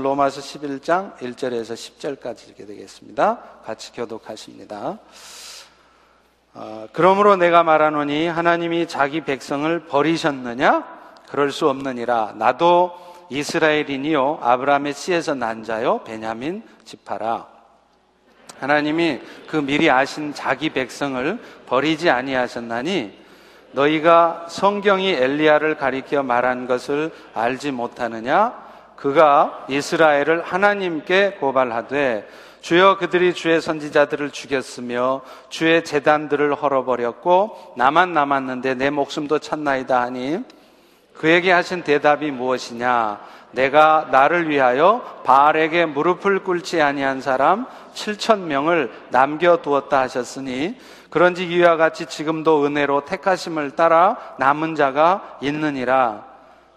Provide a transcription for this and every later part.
로마서 11장 1절에서 10절까지 읽게 되겠습니다. 같이 교독하십니다. 어, 그러므로 내가 말하노니 하나님이 자기 백성을 버리셨느냐? 그럴 수 없느니라. 나도 이스라엘이니요 아브라함의 씨에서 난 자요 베냐민 지파라. 하나님이 그 미리 아신 자기 백성을 버리지 아니하셨나니 너희가 성경이 엘리야를 가리켜 말한 것을 알지 못하느냐? 그가 이스라엘을 하나님께 고발하되 주여 그들이 주의 선지자들을 죽였으며 주의 재단들을 헐어버렸고 나만 남았는데 내 목숨도 찾나이다 하니 그에게 하신 대답이 무엇이냐? 내가 나를 위하여 바알에게 무릎을 꿇지 아니한 사람 7천 명을 남겨 두었다 하셨으니 그런지 이와 같이 지금도 은혜로 택하심을 따라 남은 자가 있느니라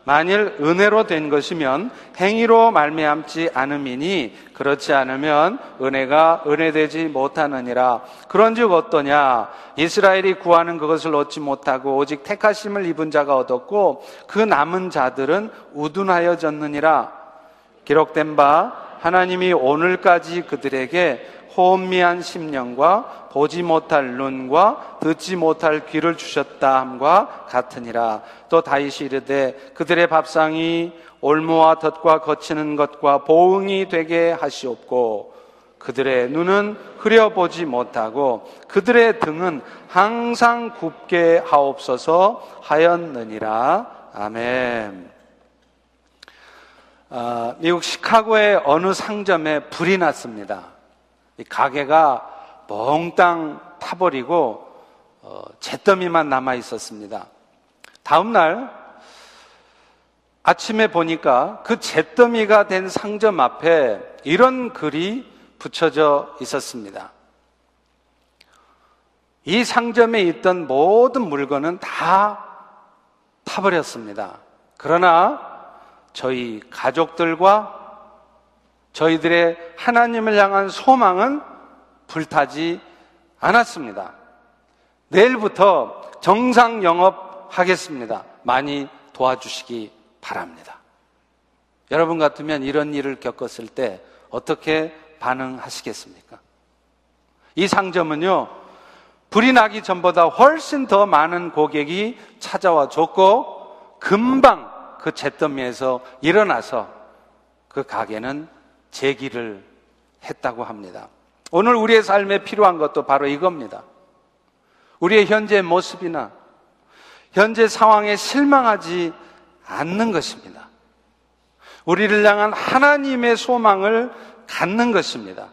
만일 은혜로 된 것이면 행위로 말미암지 않음이니 그렇지 않으면 은혜가 은혜되지 못하느니라. 그런즉 어떠냐? 이스라엘이 구하는 그것을 얻지 못하고 오직 택하심을 입은 자가 얻었고 그 남은 자들은 우둔하여졌느니라. 기록된 바 하나님이 오늘까지 그들에게 호미한 심령과 보지 못할 눈과 듣지 못할 귀를 주셨다 함과 같으니라. 또 다윗이 이르되 그들의 밥상이 올무와 덫과 거치는 것과 보응이 되게 하시옵고 그들의 눈은 흐려보지 못하고 그들의 등은 항상 굽게 하옵소서 하였느니라. 아멘. 아, 미국 시카고의 어느 상점에 불이 났습니다. 이 가게가 몽땅 타버리고 어, 잿더미만 남아 있었습니다. 다음 날 아침에 보니까 그 잿더미가 된 상점 앞에 이런 글이 붙여져 있었습니다. 이 상점에 있던 모든 물건은 다 타버렸습니다. 그러나 저희 가족들과 저희들의 하나님을 향한 소망은 불타지 않았습니다. 내일부터 정상 영업하겠습니다. 많이 도와주시기 바랍니다. 여러분 같으면 이런 일을 겪었을 때 어떻게 반응하시겠습니까? 이 상점은요, 불이 나기 전보다 훨씬 더 많은 고객이 찾아와 줬고, 금방 그 잿더미에서 일어나서 그 가게는 제기를 했다고 합니다. 오늘 우리의 삶에 필요한 것도 바로 이겁니다. 우리의 현재 모습이나 현재 상황에 실망하지 않는 것입니다. 우리를 향한 하나님의 소망을 갖는 것입니다.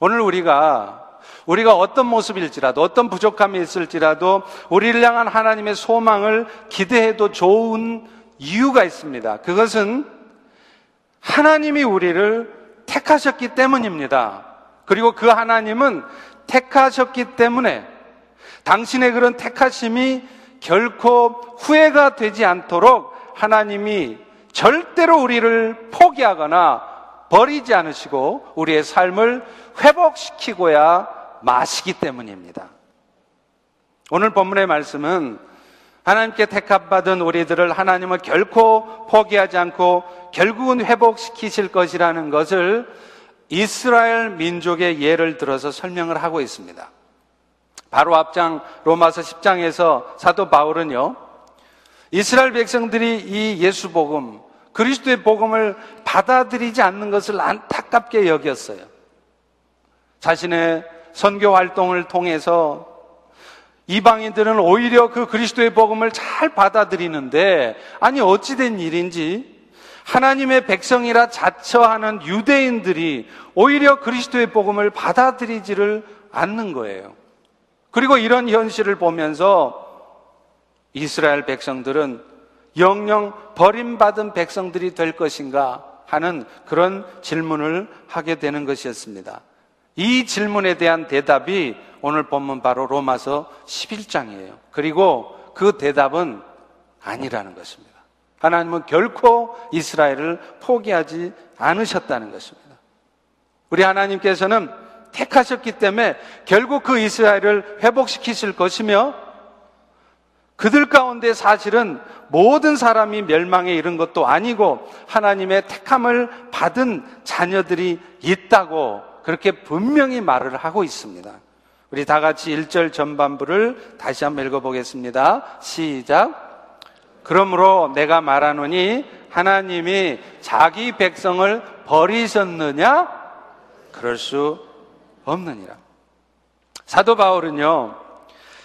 오늘 우리가 우리가 어떤 모습일지라도 어떤 부족함이 있을지라도 우리를 향한 하나님의 소망을 기대해도 좋은 이유가 있습니다. 그것은 하나님이 우리를 택하셨기 때문입니다. 그리고 그 하나님은 택하셨기 때문에 당신의 그런 택하심이 결코 후회가 되지 않도록 하나님이 절대로 우리를 포기하거나 버리지 않으시고 우리의 삶을 회복시키고야 마시기 때문입니다. 오늘 본문의 말씀은 하나님께 택합받은 우리들을 하나님은 결코 포기하지 않고 결국은 회복시키실 것이라는 것을 이스라엘 민족의 예를 들어서 설명을 하고 있습니다. 바로 앞장 로마서 10장에서 사도 바울은요, 이스라엘 백성들이 이 예수 복음, 그리스도의 복음을 받아들이지 않는 것을 안타깝게 여겼어요. 자신의 선교 활동을 통해서 이방인들은 오히려 그 그리스도의 복음을 잘 받아들이는데 아니 어찌된 일인지 하나님의 백성이라 자처하는 유대인들이 오히려 그리스도의 복음을 받아들이지를 않는 거예요. 그리고 이런 현실을 보면서 이스라엘 백성들은 영영 버림받은 백성들이 될 것인가 하는 그런 질문을 하게 되는 것이었습니다. 이 질문에 대한 대답이 오늘 본문 바로 로마서 11장이에요. 그리고 그 대답은 아니라는 것입니다. 하나님은 결코 이스라엘을 포기하지 않으셨다는 것입니다. 우리 하나님께서는 택하셨기 때문에 결국 그 이스라엘을 회복시키실 것이며 그들 가운데 사실은 모든 사람이 멸망에 이른 것도 아니고 하나님의 택함을 받은 자녀들이 있다고 그렇게 분명히 말을 하고 있습니다. 우리 다 같이 1절 전반부를 다시 한번 읽어보겠습니다. 시작. 그러므로 내가 말하노니 하나님이 자기 백성을 버리셨느냐? 그럴 수 없느니라. 사도 바울은요,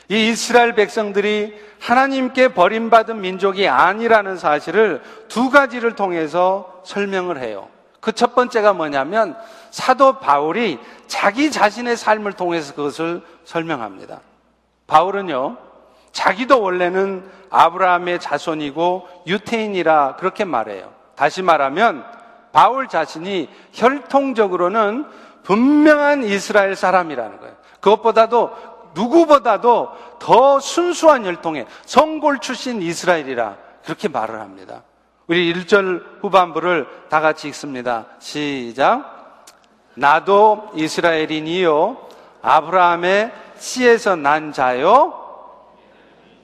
이 이스라엘 백성들이 하나님께 버림받은 민족이 아니라는 사실을 두 가지를 통해서 설명을 해요. 그 첫 번째가 뭐냐면 사도 바울이 자기 자신의 삶을 통해서 그것을 설명합니다. 바울은요, 자기도 원래는 아브라함의 자손이고 유태인이라 그렇게 말해요. 다시 말하면 바울 자신이 혈통적으로는 분명한 이스라엘 사람이라는 거예요. 그것보다도 누구보다도 더 순수한 혈통의 성골 출신 이스라엘이라 그렇게 말을 합니다. 우리 1절 후반부를 다 같이 읽습니다. 시작. 나도 이스라엘인이요. 아브라함의 씨에서 난 자요.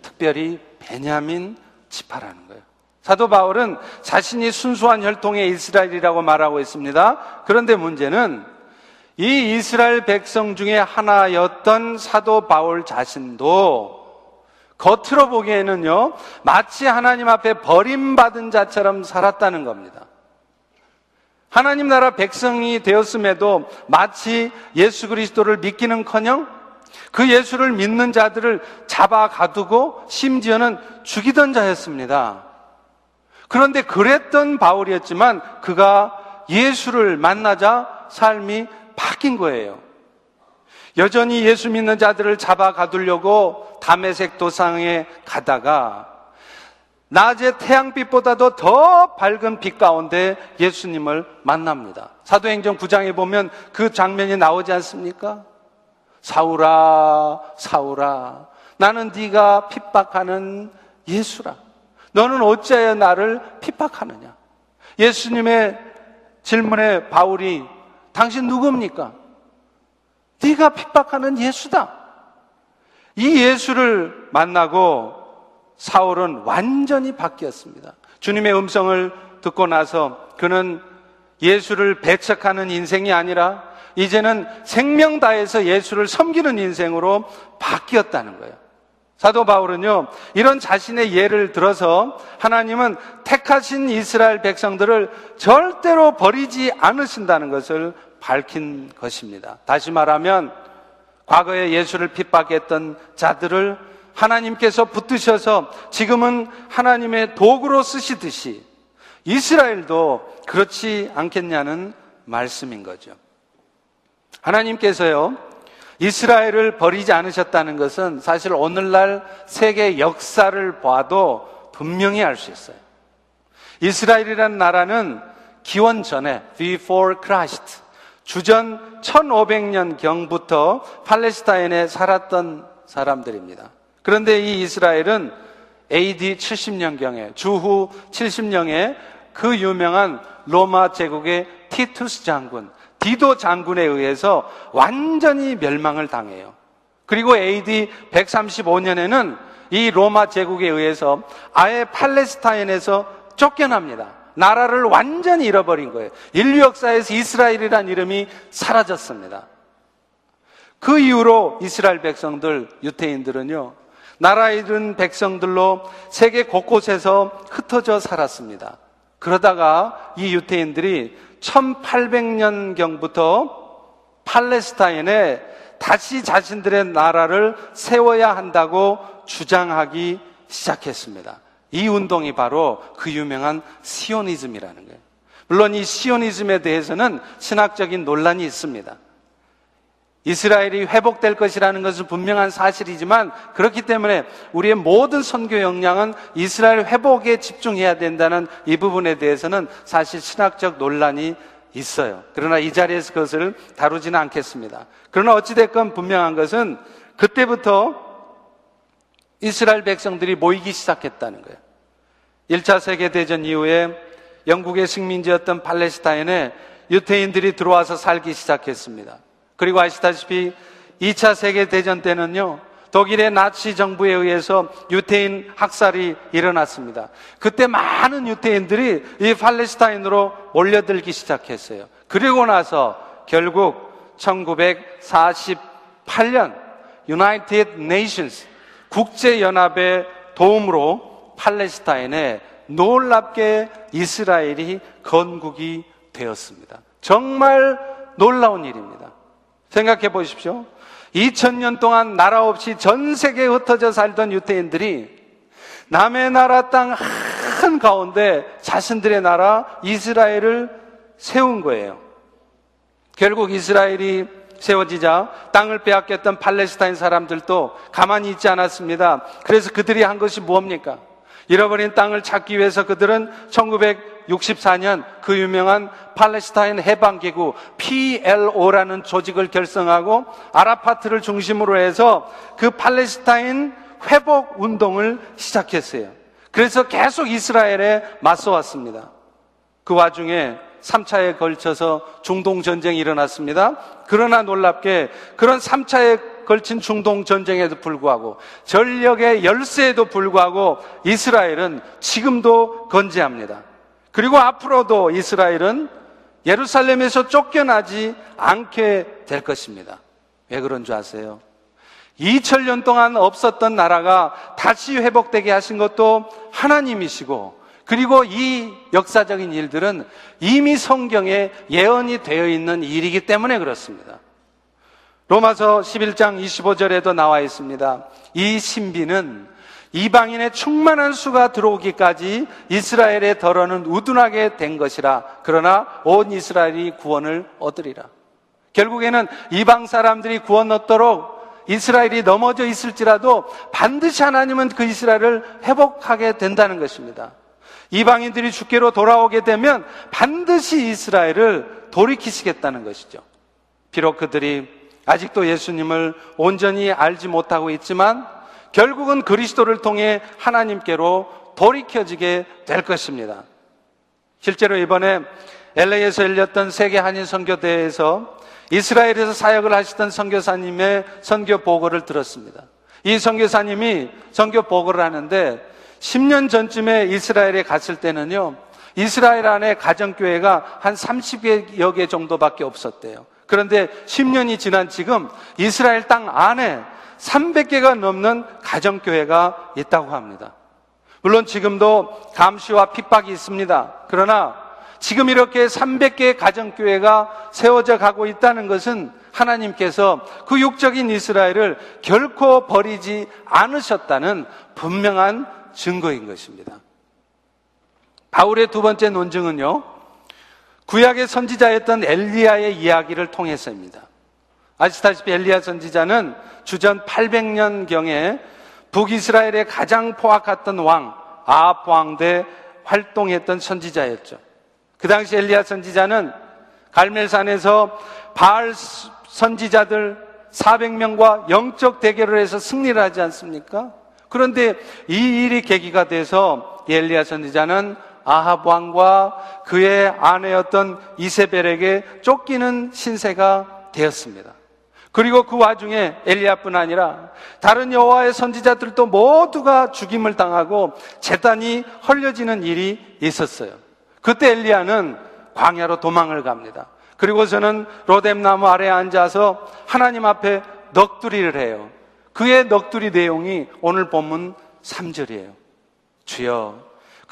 특별히 베냐민 지파라는 거예요. 사도 바울은 자신이 순수한 혈통의 이스라엘이라고 말하고 있습니다. 그런데 문제는 이 이스라엘 백성 중에 하나였던 사도 바울 자신도 겉으로 보기에는요, 마치 하나님 앞에 버림받은 자처럼 살았다는 겁니다. 하나님 나라 백성이 되었음에도 마치 예수 그리스도를 믿기는 커녕 그 예수를 믿는 자들을 잡아 가두고 심지어는 죽이던 자였습니다. 그런데 그랬던 바울이었지만 그가 예수를 만나자 삶이 바뀐 거예요. 여전히 예수 믿는 자들을 잡아 가두려고 담에색 도상에 가다가 낮에 태양빛보다도 더 밝은 빛 가운데 예수님을 만납니다. 사도행전 9장에 보면 그 장면이 나오지 않습니까? 사울아, 사울아, 나는 네가 핍박하는 예수라. 너는 어찌하여 나를 핍박하느냐? 예수님의 질문에 바울이 당신 누굽니까? 네가 핍박하는 예수다. 이 예수를 만나고 사울은 완전히 바뀌었습니다. 주님의 음성을 듣고 나서 그는 예수를 배척하는 인생이 아니라 이제는 생명 다해서 예수를 섬기는 인생으로 바뀌었다는 거예요. 사도 바울은요, 이런 자신의 예를 들어서 하나님은 택하신 이스라엘 백성들을 절대로 버리지 않으신다는 것을 밝힌 것입니다. 다시 말하면 과거에 예수를 핍박했던 자들을 하나님께서 붙드셔서 지금은 하나님의 도구로 쓰시듯이 이스라엘도 그렇지 않겠냐는 말씀인 거죠. 하나님께서요, 이스라엘을 버리지 않으셨다는 것은 사실 오늘날 세계 역사를 봐도 분명히 알 수 있어요. 이스라엘이라는 나라는 기원 전에 before Christ 주전 1500년 경부터 팔레스타인에 살았던 사람들입니다. 그런데 이 이스라엘은 AD 70년경에 주후 70년에 그 유명한 로마 제국의 티투스 장군, 디도 장군에 의해서 완전히 멸망을 당해요. 그리고 AD 135년에는 이 로마 제국에 의해서 아예 팔레스타인에서 쫓겨납니다. 나라를 완전히 잃어버린 거예요. 인류 역사에서 이스라엘이란 이름이 사라졌습니다. 그 이후로 이스라엘 백성들, 유태인들은요, 나라 잃은 백성들로 세계 곳곳에서 흩어져 살았습니다. 그러다가 이 유태인들이 1800년경부터 팔레스타인에 다시 자신들의 나라를 세워야 한다고 주장하기 시작했습니다. 이 운동이 바로 그 유명한 시오니즘이라는 거예요. 물론 이 시오니즘에 대해서는 신학적인 논란이 있습니다. 이스라엘이 회복될 것이라는 것은 분명한 사실이지만 그렇기 때문에 우리의 모든 선교 역량은 이스라엘 회복에 집중해야 된다는 이 부분에 대해서는 사실 신학적 논란이 있어요. 그러나 이 자리에서 그것을 다루지는 않겠습니다. 그러나 어찌됐건 분명한 것은 그때부터 이스라엘 백성들이 모이기 시작했다는 거예요. 1차 세계대전 이후에 영국의 식민지였던 팔레스타인에 유태인들이 들어와서 살기 시작했습니다. 그리고 아시다시피 2차 세계대전 때는요, 독일의 나치 정부에 의해서 유태인 학살이 일어났습니다. 그때 많은 유태인들이 이 팔레스타인으로 몰려들기 시작했어요. 그리고 나서 결국 1948년 United Nations 국제연합의 도움으로 팔레스타인에 놀랍게 이스라엘이 건국이 되었습니다. 정말 놀라운 일입니다. 생각해 보십시오. 2000년 동안 나라 없이 전 세계에 흩어져 살던 유태인들이 남의 나라 땅 한 가운데 자신들의 나라 이스라엘을 세운 거예요. 결국 이스라엘이 세워지자 땅을 빼앗겼던 팔레스타인 사람들도 가만히 있지 않았습니다. 그래서 그들이 한 것이 뭡니까? 잃어버린 땅을 찾기 위해서 그들은 1964년 그 유명한 팔레스타인 해방기구 PLO라는 조직을 결성하고 아라파트를 중심으로 해서 그 팔레스타인 회복 운동을 시작했어요. 그래서 계속 이스라엘에 맞서 왔습니다. 그 와중에 3차에 걸쳐서 중동 전쟁이 일어났습니다. 그러나 놀랍게 그런 3차에 걸친 중동 전쟁에도 불구하고 전력의 열세에도 불구하고 이스라엘은 지금도 건재합니다. 그리고 앞으로도 이스라엘은 예루살렘에서 쫓겨나지 않게 될 것입니다. 왜 그런 줄 아세요? 2000년 동안 없었던 나라가 다시 회복되게 하신 것도 하나님이시고 그리고 이 역사적인 일들은 이미 성경에 예언이 되어 있는 일이기 때문에 그렇습니다. 로마서 11장 25절에도 나와 있습니다. 이 신비는 이방인의 충만한 수가 들어오기까지 이스라엘의 덜어는 우둔하게 된 것이라. 그러나 온 이스라엘이 구원을 얻으리라. 결국에는 이방 사람들이 구원 얻도록 이스라엘이 넘어져 있을지라도 반드시 하나님은 그 이스라엘을 회복하게 된다는 것입니다. 이방인들이 주께로 돌아오게 되면 반드시 이스라엘을 돌이키시겠다는 것이죠. 비록 그들이 아직도 예수님을 온전히 알지 못하고 있지만 결국은 그리스도를 통해 하나님께로 돌이켜지게 될 것입니다. 실제로 이번에 LA에서 열렸던 세계 한인 선교대회에서 이스라엘에서 사역을 하시던 선교사님의 선교 보고를 들었습니다. 이 선교사님이 선교 보고를 하는데 10년 전쯤에 이스라엘에 갔을 때는요, 이스라엘 안에 가정교회가 한 30여 개 정도밖에 없었대요. 그런데 10년이 지난 지금 이스라엘 땅 안에 300개가 넘는 가정교회가 있다고 합니다. 물론 지금도 감시와 핍박이 있습니다. 그러나 지금 이렇게 300개의 가정교회가 세워져 가고 있다는 것은 하나님께서 그 육적인 이스라엘을 결코 버리지 않으셨다는 분명한 증거인 것입니다. 바울의 두 번째 논증은요, 구약의 선지자였던 엘리야의 이야기를 통해서입니다. 아시다시피 엘리야 선지자는 주전 800년경에 북이스라엘의 가장 포악했던 왕, 아합 왕대 활동했던 선지자였죠. 그 당시 엘리야 선지자는 갈멜산에서 바알 선지자들 400명과 영적 대결을 해서 승리를 하지 않습니까? 그런데 이 일이 계기가 돼서 엘리야 선지자는 아합 왕과 그의 아내였던 이세벨에게 쫓기는 신세가 되었습니다. 그리고 그 와중에 엘리야뿐 아니라 다른 여호와의 선지자들도 모두가 죽임을 당하고 재단이 헐려지는 일이 있었어요. 그때 엘리야는 광야로 도망을 갑니다. 그리고서는 로뎀나무 아래에 앉아서 하나님 앞에 넋두리를 해요. 그의 넋두리 내용이 오늘 본문 3절이에요. 주여,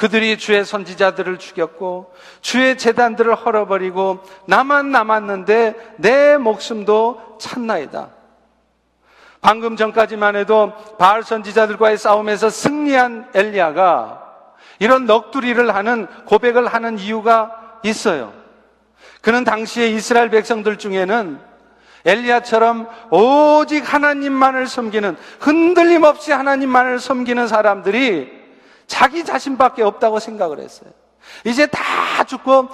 그들이 주의 선지자들을 죽였고 주의 재단들을 헐어버리고 나만 남았는데 내 목숨도 찾나이다. 방금 전까지만 해도 바알 선지자들과의 싸움에서 승리한 엘리야가 이런 넋두리를 하는 고백을 하는 이유가 있어요. 그는 당시에 이스라엘 백성들 중에는 엘리야처럼 오직 하나님만을 섬기는 흔들림 없이 하나님만을 섬기는 사람들이 자기 자신밖에 없다고 생각을 했어요. 이제 다 죽고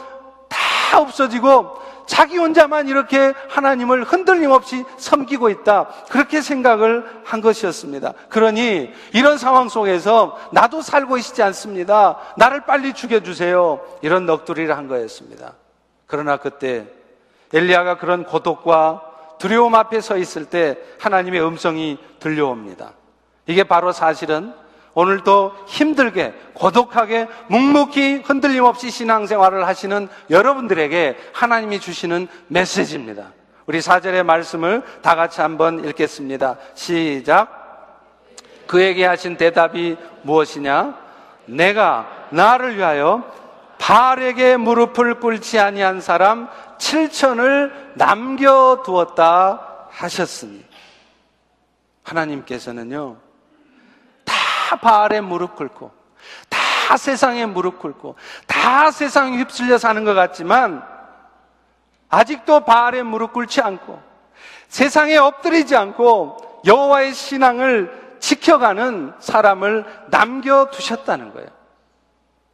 다 없어지고 자기 혼자만 이렇게 하나님을 흔들림 없이 섬기고 있다. 그렇게 생각을 한 것이었습니다. 그러니 이런 상황 속에서 나도 살고 있지 않습니다. 나를 빨리 죽여주세요. 이런 넋두리를 한 거였습니다. 그러나 그때 엘리야가 그런 고독과 두려움 앞에 서 있을 때 하나님의 음성이 들려옵니다. 이게 바로 사실은 오늘도 힘들게 고독하게 묵묵히 흔들림 없이 신앙생활을 하시는 여러분들에게 하나님이 주시는 메시지입니다. 우리 사절의 말씀을 다 같이 한번 읽겠습니다. 시작. 그에게 하신 대답이 무엇이냐? 내가 나를 위하여 발에게 무릎을 꿇지 아니한 사람 7천을 남겨두었다 하셨으니 하나님께서는요 다 바알에 무릎 꿇고 다 세상에 무릎 꿇고 다 세상에 휩쓸려 사는 것 같지만 아직도 바알에 무릎 꿇지 않고 세상에 엎드리지 않고 여호와의 신앙을 지켜가는 사람을 남겨두셨다는 거예요.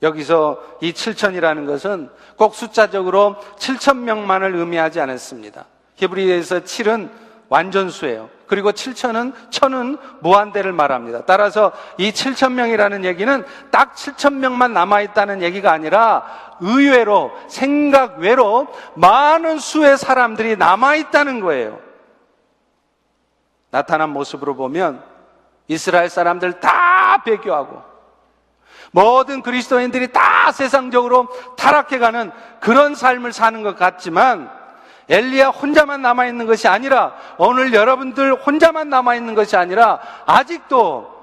여기서 이 7천이라는 것은 꼭 숫자적으로 7천 명만을 의미하지 않았습니다. 히브리에서 7은 완전수예요. 그리고 7천은 천은 무한대를 말합니다. 따라서 이 7천 명이라는 얘기는 딱 7천 명만 남아 있다는 얘기가 아니라 의외로 생각 외로 많은 수의 사람들이 남아 있다는 거예요. 나타난 모습으로 보면 이스라엘 사람들 다 배교하고 모든 그리스도인들이 다 세상적으로 타락해가는 그런 삶을 사는 것 같지만 엘리야 혼자만 남아 있는 것이 아니라 오늘 여러분들 혼자만 남아 있는 것이 아니라 아직도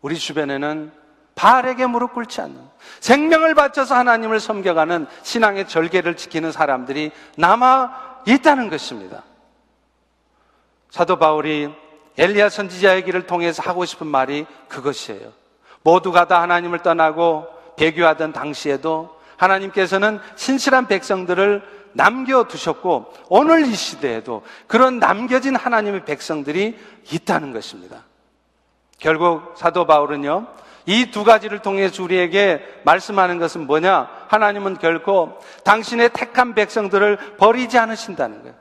우리 주변에는 바알에게 무릎 꿇지 않는 생명을 바쳐서 하나님을 섬겨가는 신앙의 절개를 지키는 사람들이 남아 있다는 것입니다. 사도 바울이 엘리야 선지자의 길을 통해서 하고 싶은 말이 그것이에요. 모두가 다 하나님을 떠나고 배교하던 당시에도 하나님께서는 신실한 백성들을 남겨두셨고 오늘 이 시대에도 그런 남겨진 하나님의 백성들이 있다는 것입니다. 결국 사도 바울은요, 이두 가지를 통해서 우리에게 말씀하는 것은 뭐냐? 하나님은 결코 당신의 택한 백성들을 버리지 않으신다는 거예요.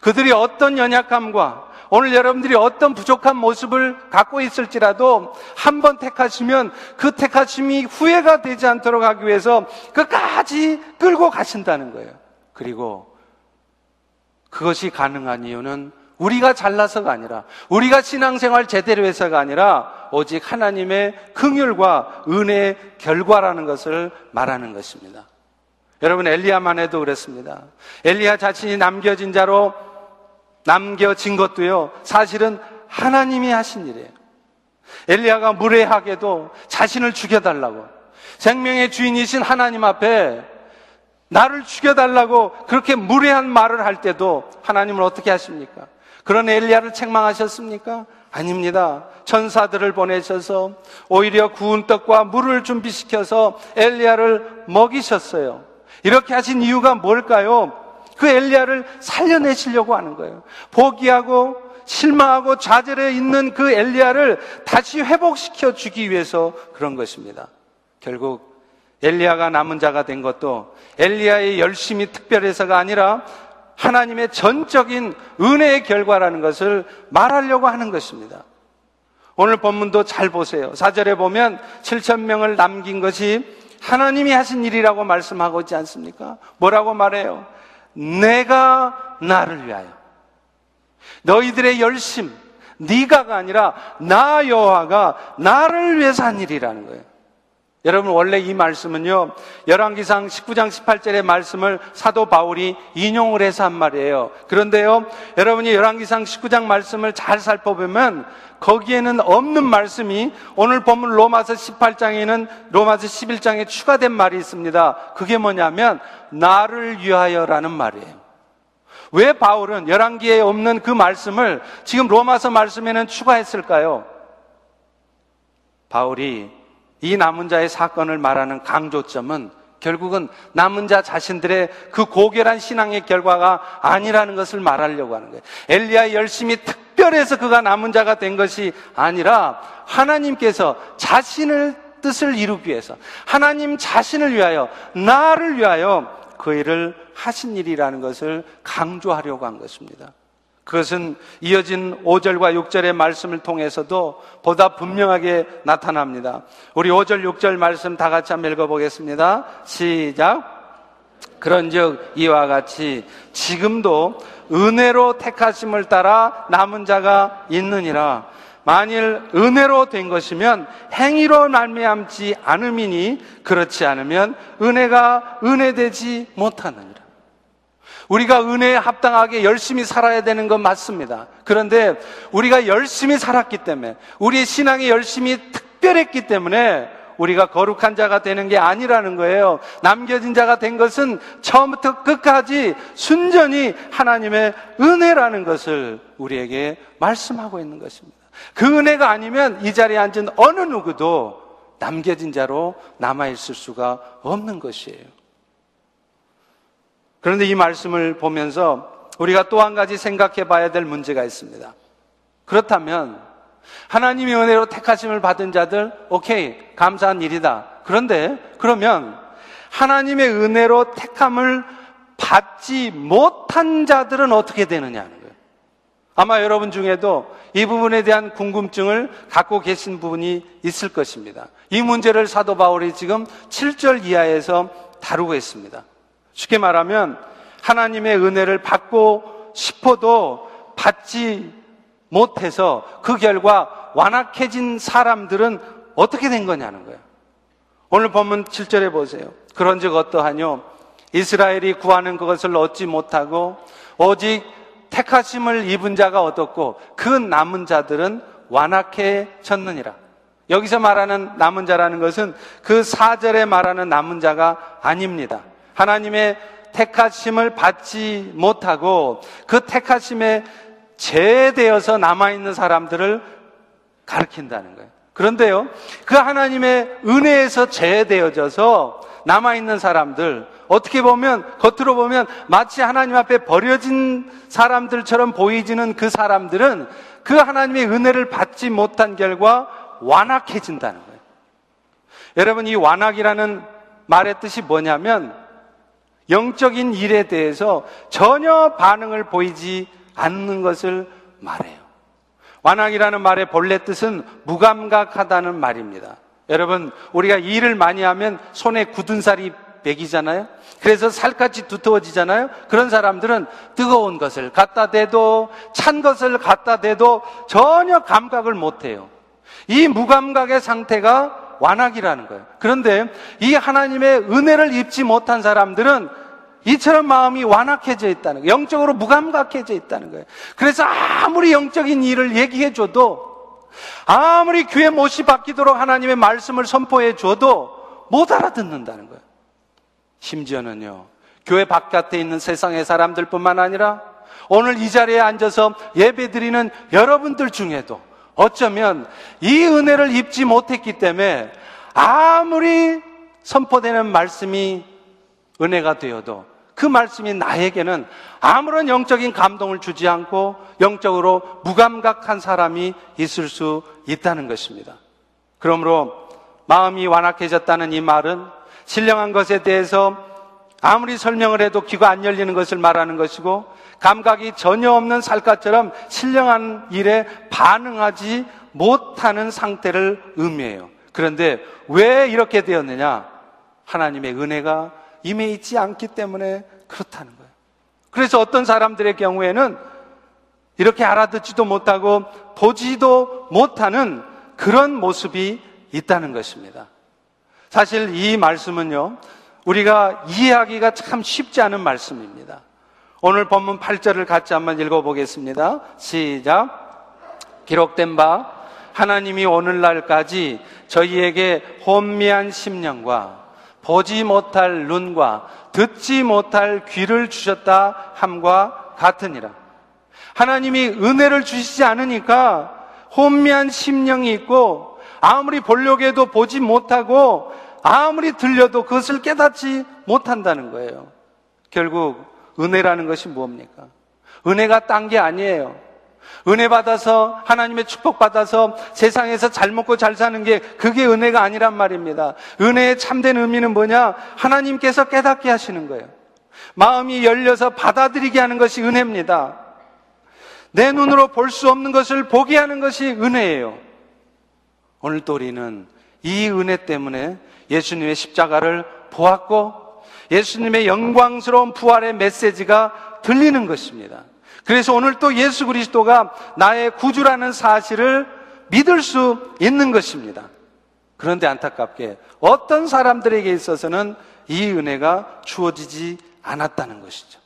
그들이 어떤 연약함과 오늘 여러분들이 어떤 부족한 모습을 갖고 있을지라도 한 번 택하시면 그 택하심이 후회가 되지 않도록 하기 위해서 끝까지 끌고 가신다는 거예요. 그리고 그것이 가능한 이유는 우리가 잘나서가 아니라 우리가 신앙생활 제대로 해서가 아니라 오직 하나님의 긍휼과 은혜의 결과라는 것을 말하는 것입니다. 여러분 엘리야만 해도 그랬습니다. 엘리야 자신이 남겨진 자로 남겨진 것도요. 사실은 하나님이 하신 일이에요. 엘리야가 무례하게도 자신을 죽여달라고 생명의 주인이신 하나님 앞에 나를 죽여달라고 그렇게 무례한 말을 할 때도 하나님은 어떻게 하십니까? 그런 엘리야를 책망하셨습니까? 아닙니다. 천사들을 보내셔서 오히려 구운 떡과 물을 준비시켜서 엘리야를 먹이셨어요. 이렇게 하신 이유가 뭘까요? 그 엘리야를 살려내시려고 하는 거예요. 포기하고 실망하고 좌절해 있는 그 엘리야를 다시 회복시켜 주기 위해서 그런 것입니다. 결국 엘리야가 남은 자가 된 것도 엘리야의 열심이 특별해서가 아니라 하나님의 전적인 은혜의 결과라는 것을 말하려고 하는 것입니다. 오늘 본문도 잘 보세요. 사절에 보면 7천 명을 남긴 것이 하나님이 하신 일이라고 말씀하고 있지 않습니까? 뭐라고 말해요? 내가 나를 위하여 너희들의 열심 네가가 아니라 나 여호와가 나를 위해서 한 일이라는 거예요. 여러분 원래 이 말씀은요. 열왕기상 19장 18절의 말씀을 사도 바울이 인용을 해서 한 말이에요. 그런데요. 여러분이 열왕기상 19장 말씀을 잘 살펴보면 거기에는 없는 말씀이 오늘 본문 로마서 18장에는 로마서 11장에 추가된 말이 있습니다. 그게 뭐냐면 나를 위하여라는 말이에요. 왜 바울은 열왕기에 없는 그 말씀을 지금 로마서 말씀에는 추가했을까요? 바울이 이 남은 자의 사건을 말하는 강조점은 결국은 남은 자 자신들의 그 고결한 신앙의 결과가 아니라는 것을 말하려고 하는 거예요. 엘리야 열심히 특별해서 그가 남은 자가 된 것이 아니라 하나님께서 자신을 뜻을 이루기 위해서 하나님 자신을 위하여 나를 위하여 그 일을 하신 일이라는 것을 강조하려고 한 것입니다. 그것은 이어진 5절과 6절의 말씀을 통해서도 보다 분명하게 나타납니다. 우리 5절, 6절 말씀 다 같이 한번 읽어보겠습니다. 시작. 그런 즉 이와 같이 지금도 은혜로 택하심을 따라 남은 자가 있느니라. 만일 은혜로 된 것이면 행위로 말미암지 않음이니 그렇지 않으면 은혜가 은혜되지 못하느니라. 우리가 은혜에 합당하게 열심히 살아야 되는 건 맞습니다. 그런데 우리가 열심히 살았기 때문에 우리의 신앙이 열심히 특별했기 때문에 우리가 거룩한 자가 되는 게 아니라는 거예요. 남겨진 자가 된 것은 처음부터 끝까지 순전히 하나님의 은혜라는 것을 우리에게 말씀하고 있는 것입니다. 그 은혜가 아니면 이 자리에 앉은 어느 누구도 남겨진 자로 남아있을 수가 없는 것이에요. 그런데 이 말씀을 보면서 우리가 또 한 가지 생각해 봐야 될 문제가 있습니다. 그렇다면 하나님의 은혜로 택하심을 받은 자들, 오케이, 감사한 일이다. 그런데 그러면 하나님의 은혜로 택함을 받지 못한 자들은 어떻게 되느냐는 거예요. 아마 여러분 중에도 이 부분에 대한 궁금증을 갖고 계신 분이 있을 것입니다. 이 문제를 사도 바울이 지금 7절 이하에서 다루고 있습니다. 쉽게 말하면 하나님의 은혜를 받고 싶어도 받지 못해서 그 결과 완악해진 사람들은 어떻게 된 거냐는 거예요. 오늘 본문 7절에 보세요. 그런 즉 어떠하뇨? 이스라엘이 구하는 그것을 얻지 못하고 오직 택하심을 입은 자가 얻었고 그 남은 자들은 완악해졌느니라. 여기서 말하는 남은 자라는 것은 그 4절에 말하는 남은 자가 아닙니다. 하나님의 택하심을 받지 못하고 그 택하심에 제되어서 남아있는 사람들을 가르킨다는 거예요. 그런데요, 그 하나님의 은혜에서 제되어져서 남아있는 사람들, 어떻게 보면, 겉으로 보면 마치 하나님 앞에 버려진 사람들처럼 보이지는 그 사람들은 그 하나님의 은혜를 받지 못한 결과 완악해진다는 거예요. 여러분, 이 완악이라는 말의 뜻이 뭐냐면 영적인 일에 대해서 전혀 반응을 보이지 않는 것을 말해요. 완악이라는 말의 본래 뜻은 무감각하다는 말입니다. 여러분, 우리가 일을 많이 하면 손에 굳은 살이 배기잖아요? 그래서 살같이 두터워지잖아요? 그런 사람들은 뜨거운 것을 갖다 대도, 찬 것을 갖다 대도 전혀 감각을 못 해요. 이 무감각의 상태가 완악이라는 거예요. 그런데 이 하나님의 은혜를 입지 못한 사람들은 이처럼 마음이 완악해져 있다는 거예요. 영적으로 무감각해져 있다는 거예요. 그래서 아무리 영적인 일을 얘기해 줘도 아무리 귀에 못이 바뀌도록 하나님의 말씀을 선포해 줘도 못 알아듣는다는 거예요. 심지어는요. 교회 바깥에 있는 세상의 사람들뿐만 아니라 오늘 이 자리에 앉아서 예배 드리는 여러분들 중에도 어쩌면 이 은혜를 입지 못했기 때문에 아무리 선포되는 말씀이 은혜가 되어도 그 말씀이 나에게는 아무런 영적인 감동을 주지 않고 영적으로 무감각한 사람이 있을 수 있다는 것입니다. 그러므로 마음이 완악해졌다는 이 말은 신령한 것에 대해서 아무리 설명을 해도 귀가 안 열리는 것을 말하는 것이고 감각이 전혀 없는 살갗처럼 신령한 일에 반응하지 못하는 상태를 의미해요. 그런데 왜 이렇게 되었느냐? 하나님의 은혜가 임해 있지 않기 때문에 그렇다는 거예요. 그래서 어떤 사람들의 경우에는 이렇게 알아듣지도 못하고 보지도 못하는 그런 모습이 있다는 것입니다. 사실 이 말씀은요, 우리가 이해하기가 참 쉽지 않은 말씀입니다. 오늘 본문 8절을 같이 한번 읽어보겠습니다. 시작. 기록된 바 하나님이 오늘날까지 저희에게 혼미한 심령과 보지 못할 눈과 듣지 못할 귀를 주셨다 함과 같으니라. 하나님이 은혜를 주시지 않으니까 혼미한 심령이 있고 아무리 보려고 해도 보지 못하고 아무리 들려도 그것을 깨닫지 못한다는 거예요. 결국 은혜라는 것이 뭡니까? 은혜가 딴 게 아니에요. 은혜 받아서 하나님의 축복 받아서 세상에서 잘 먹고 잘 사는 게 그게 은혜가 아니란 말입니다. 은혜의 참된 의미는 뭐냐? 하나님께서 깨닫게 하시는 거예요. 마음이 열려서 받아들이게 하는 것이 은혜입니다. 내 눈으로 볼 수 없는 것을 보게 하는 것이 은혜예요. 오늘 또 우리는 이 은혜 때문에 예수님의 십자가를 보았고 예수님의 영광스러운 부활의 메시지가 들리는 것입니다. 그래서 오늘 또 예수 그리스도가 나의 구주라는 사실을 믿을 수 있는 것입니다. 그런데 안타깝게 어떤 사람들에게 있어서는 이 은혜가 주어지지 않았다는 것이죠.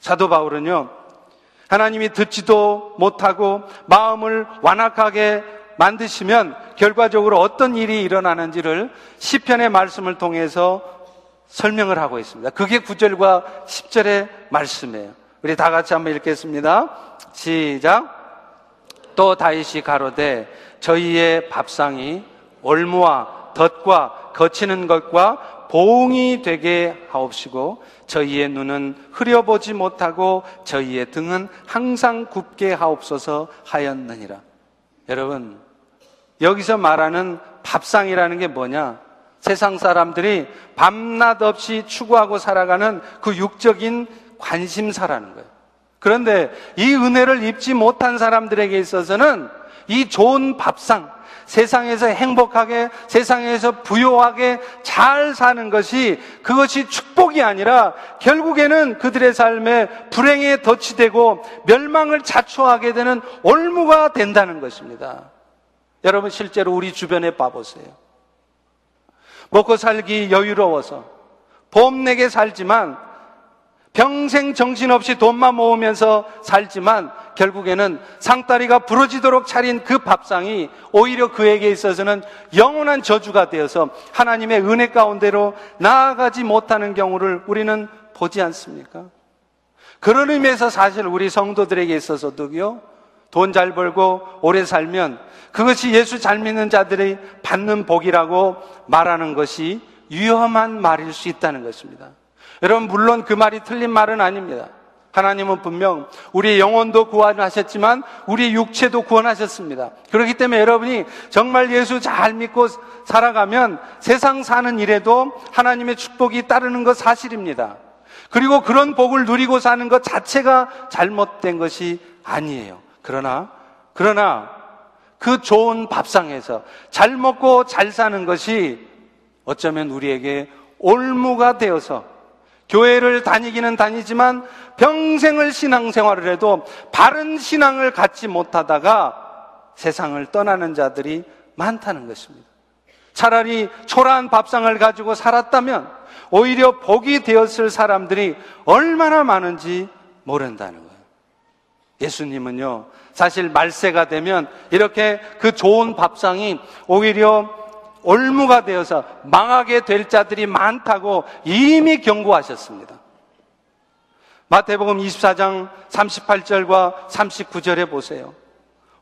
사도 바울은요, 하나님이 듣지도 못하고 마음을 완악하게 만드시면 결과적으로 어떤 일이 일어나는지를 시편의 말씀을 통해서 설명을 하고 있습니다. 그게 9절과 10절의 말씀이에요. 우리 다 같이 한번 읽겠습니다. 시작. 또 다윗이 가로되 저희의 밥상이 올무와 덫과 거치는 것과 보응이 되게 하옵시고 저희의 눈은 흐려보지 못하고 저희의 등은 항상 굽게 하옵소서 하였느니라. 여러분, 여기서 말하는 밥상이라는 게 뭐냐? 세상 사람들이 밤낮 없이 추구하고 살아가는 그 육적인 관심사라는 거예요. 그런데 이 은혜를 입지 못한 사람들에게 있어서는 이 좋은 밥상, 세상에서 행복하게, 세상에서 부요하게 잘 사는 것이 그것이 축복이 아니라 결국에는 그들의 삶에 불행에 덫이 되고 멸망을 자초하게 되는 올무가 된다는 것입니다. 여러분 실제로 우리 주변에 봐보세요. 먹고 살기 여유로워서 봄 내게 살지만 평생 정신없이 돈만 모으면서 살지만 결국에는 상다리가 부러지도록 차린 그 밥상이 오히려 그에게 있어서는 영원한 저주가 되어서 하나님의 은혜 가운데로 나아가지 못하는 경우를 우리는 보지 않습니까? 그런 의미에서 사실 우리 성도들에게 있어서도요, 돈 잘 벌고 오래 살면 그것이 예수 잘 믿는 자들이 받는 복이라고 말하는 것이 위험한 말일 수 있다는 것입니다. 여러분, 물론 그 말이 틀린 말은 아닙니다. 하나님은 분명 우리의 영혼도 구원하셨지만 우리의 육체도 구원하셨습니다. 그렇기 때문에 여러분이 정말 예수 잘 믿고 살아가면 세상 사는 일에도 하나님의 축복이 따르는 것 사실입니다. 그리고 그런 복을 누리고 사는 것 자체가 잘못된 것이 아니에요. 그러나, 그러나 그 좋은 밥상에서 잘 먹고 잘 사는 것이 어쩌면 우리에게 올무가 되어서 교회를 다니기는 다니지만 평생을 신앙생활을 해도 바른 신앙을 갖지 못하다가 세상을 떠나는 자들이 많다는 것입니다. 차라리 초라한 밥상을 가지고 살았다면 오히려 복이 되었을 사람들이 얼마나 많은지 모른다는 거예요. 예수님은요, 사실 말세가 되면 이렇게 그 좋은 밥상이 오히려 올무가 되어서 망하게 될 자들이 많다고 이미 경고하셨습니다. 마태복음 24장 38절과 39절에 보세요.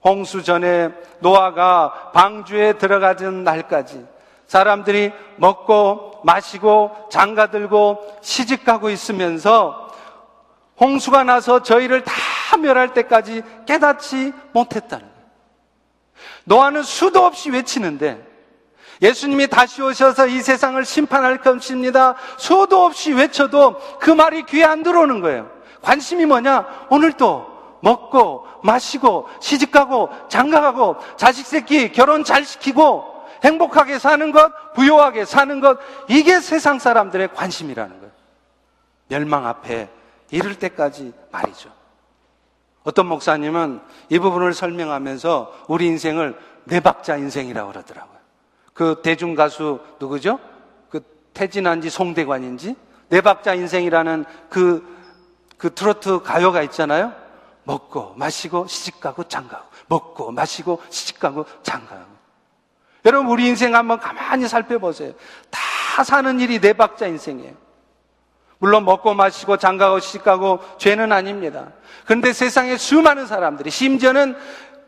홍수 전에 노아가 방주에 들어가던 날까지 사람들이 먹고 마시고 장가 들고 시집가고 있으면서 홍수가 나서 저희를 다 멸할 때까지 깨닫지 못했다는 거예요. 노아는 수도 없이 외치는데 예수님이 다시 오셔서 이 세상을 심판할 것입니다. 수도 없이 외쳐도 그 말이 귀에 안 들어오는 거예요. 관심이 뭐냐? 오늘도 먹고 마시고 시집가고 장가가고 자식 새끼 결혼 잘 시키고 행복하게 사는 것, 부요하게 사는 것, 이게 세상 사람들의 관심이라는 거예요. 멸망 앞에 이를 때까지 말이죠. 어떤 목사님은 이 부분을 설명하면서 우리 인생을 네 박자 인생이라고 그러더라고요. 그 대중 가수 누구죠? 그 태진한지 송대관인지 네 박자 인생이라는 그, 그 트로트 가요가 있잖아요. 먹고 마시고 시집가고 장가고 먹고 마시고 시집가고 장가고 여러분 우리 인생 한번 가만히 살펴보세요. 다 사는 일이 네 박자 인생이에요. 물론 먹고 마시고 장가고 시집가고 죄는 아닙니다. 그런데 세상에 수많은 사람들이 심지어는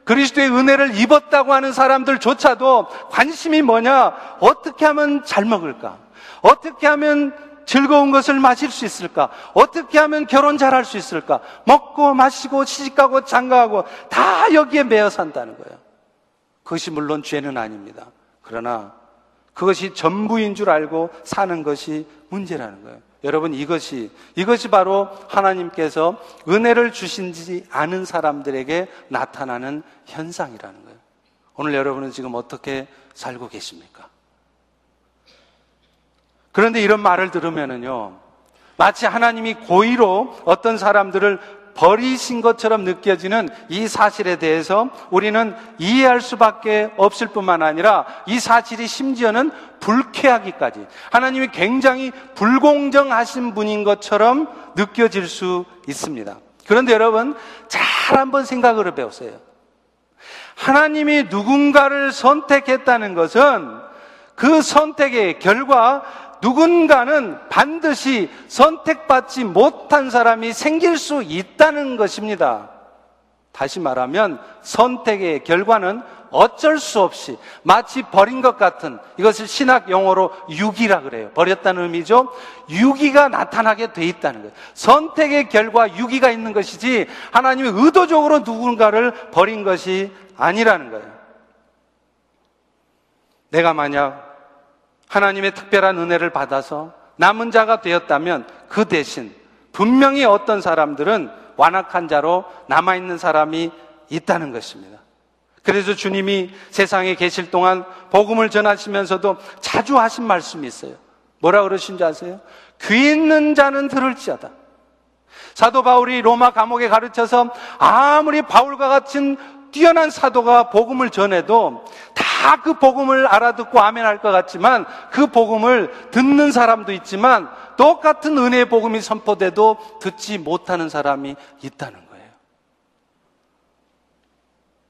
그리스도의 은혜를 입었다고 하는 사람들조차도 관심이 뭐냐? 어떻게 하면 잘 먹을까? 어떻게 하면 즐거운 것을 마실 수 있을까? 어떻게 하면 결혼 잘 할 수 있을까? 먹고 마시고 시집가고 장가하고 다 여기에 매여 산다는 거예요. 그것이 물론 죄는 아닙니다. 그러나 그것이 전부인 줄 알고 사는 것이 문제라는 거예요. 여러분 이것이 이것이 바로 하나님께서 은혜를 주신지 않은 사람들에게 나타나는 현상이라는 거예요. 오늘 여러분은 지금 어떻게 살고 계십니까? 그런데 이런 말을 들으면은요, 마치 하나님이 고의로 어떤 사람들을 버리신 것처럼 느껴지는 이 사실에 대해서 우리는 이해할 수밖에 없을 뿐만 아니라 이 사실이 심지어는 불쾌하기까지 하나님이 굉장히 불공정하신 분인 것처럼 느껴질 수 있습니다. 그런데 여러분 잘 한번 생각을 해보세요. 하나님이 누군가를 선택했다는 것은 그 선택의 결과 누군가는 반드시 선택받지 못한 사람이 생길 수 있다는 것입니다. 다시 말하면 선택의 결과는 어쩔 수 없이 마치 버린 것 같은 이것을 신학 용어로 유기라 그래요. 버렸다는 의미죠. 유기가 나타나게 돼 있다는 거예요. 선택의 결과 유기가 있는 것이지 하나님이 의도적으로 누군가를 버린 것이 아니라는 거예요. 내가 만약 하나님의 특별한 은혜를 받아서 남은 자가 되었다면 그 대신 분명히 어떤 사람들은 완악한 자로 남아있는 사람이 있다는 것입니다. 그래서 주님이 세상에 계실 동안 복음을 전하시면서도 자주 하신 말씀이 있어요. 뭐라 그러신 줄 아세요? 귀 있는 자는 들을지어다. 사도 바울이 로마 감옥에 가르쳐서 아무리 바울과 같은 뛰어난 사도가 복음을 전해도 다 그 복음을 알아듣고 아멘할 것 같지만 그 복음을 듣는 사람도 있지만 똑같은 은혜의 복음이 선포돼도 듣지 못하는 사람이 있다는 거예요.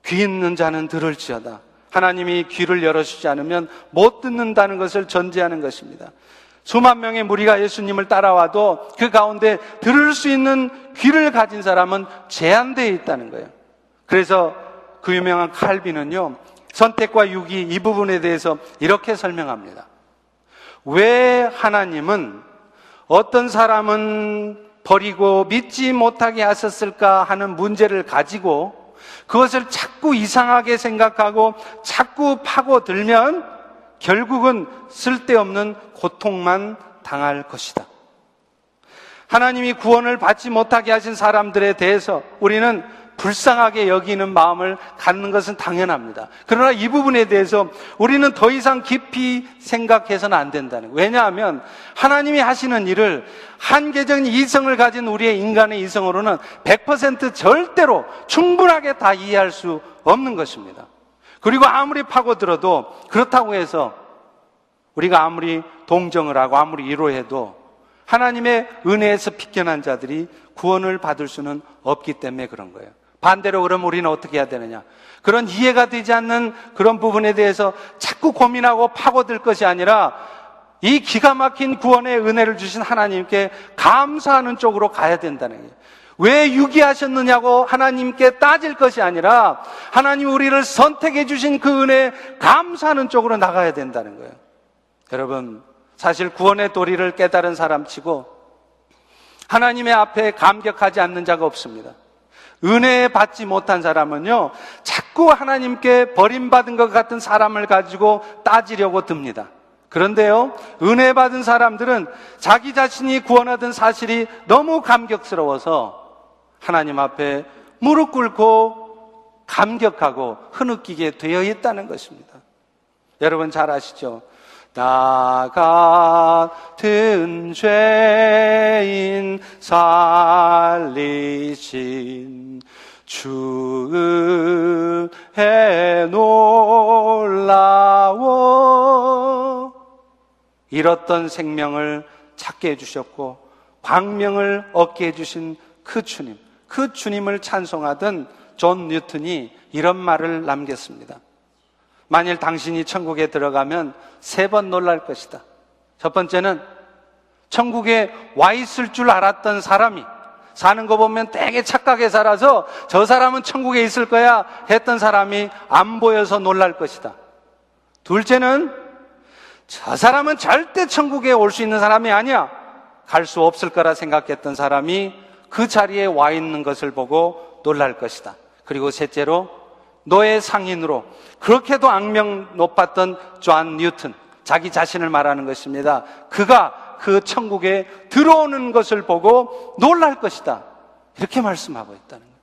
귀 있는 자는 들을지어다. 하나님이 귀를 열어주지 않으면 못 듣는다는 것을 전제하는 것입니다. 수만 명의 무리가 예수님을 따라와도 그 가운데 들을 수 있는 귀를 가진 사람은 제한되어 있다는 거예요. 그래서 그 유명한 칼빈은요, 선택과 유기 이 부분에 대해서 이렇게 설명합니다. 왜 하나님은 어떤 사람은 버리고 믿지 못하게 하셨을까 하는 문제를 가지고 그것을 자꾸 이상하게 생각하고 자꾸 파고들면 결국은 쓸데없는 고통만 당할 것이다. 하나님이 구원을 받지 못하게 하신 사람들에 대해서 우리는 불쌍하게 여기는 마음을 갖는 것은 당연합니다. 그러나 이 부분에 대해서 우리는 더 이상 깊이 생각해서는 안 된다는 거예요. 왜냐하면 하나님이 하시는 일을 한계적인 이성을 가진 우리의 인간의 이성으로는 100% 절대로 충분하게 다 이해할 수 없는 것입니다. 그리고 아무리 파고들어도 그렇다고 해서 우리가 아무리 동정을 하고 아무리 위로해도 하나님의 은혜에서 빗겨난 자들이 구원을 받을 수는 없기 때문에 그런 거예요. 반대로 그러면 우리는 어떻게 해야 되느냐? 그런 이해가 되지 않는 그런 부분에 대해서 자꾸 고민하고 파고들 것이 아니라 이 기가 막힌 구원의 은혜를 주신 하나님께 감사하는 쪽으로 가야 된다는 거예요. 왜 유기하셨느냐고 하나님께 따질 것이 아니라 하나님 우리를 선택해 주신 그 은혜에 감사하는 쪽으로 나가야 된다는 거예요. 여러분, 사실 구원의 도리를 깨달은 사람 치고 하나님의 앞에 감격하지 않는 자가 없습니다. 은혜 받지 못한 사람은요, 자꾸 하나님께 버림받은 것 같은 사람을 가지고 따지려고 듭니다. 그런데요, 은혜 받은 사람들은 자기 자신이 구원하던 사실이 너무 감격스러워서 하나님 앞에 무릎 꿇고 감격하고 흐느끼게 되어 있다는 것입니다. 여러분 잘 아시죠? 나 같은 죄인 살리신 주의 놀라워. 잃었던 생명을 찾게 해주셨고 광명을 얻게 해주신 그 주님 그 주님을 찬송하던 존 뉴턴이 이런 말을 남겼습니다 만일 당신이 천국에 들어가면 세 번 놀랄 것이다. 첫 번째는 천국에 와 있을 줄 알았던 사람이 사는 거 보면 되게 착하게 살아서 저 사람은 천국에 있을 거야 했던 사람이 안 보여서 놀랄 것이다. 둘째는 저 사람은 절대 천국에 올 수 있는 사람이 아니야. 갈 수 없을 거라 생각했던 사람이 그 자리에 와 있는 것을 보고 놀랄 것이다. 그리고 셋째로 노예 상인으로 그렇게도 악명 높았던 존 뉴턴 자기 자신을 말하는 것입니다. 그가 그 천국에 들어오는 것을 보고 놀랄 것이다. 이렇게 말씀하고 있다는 거예요.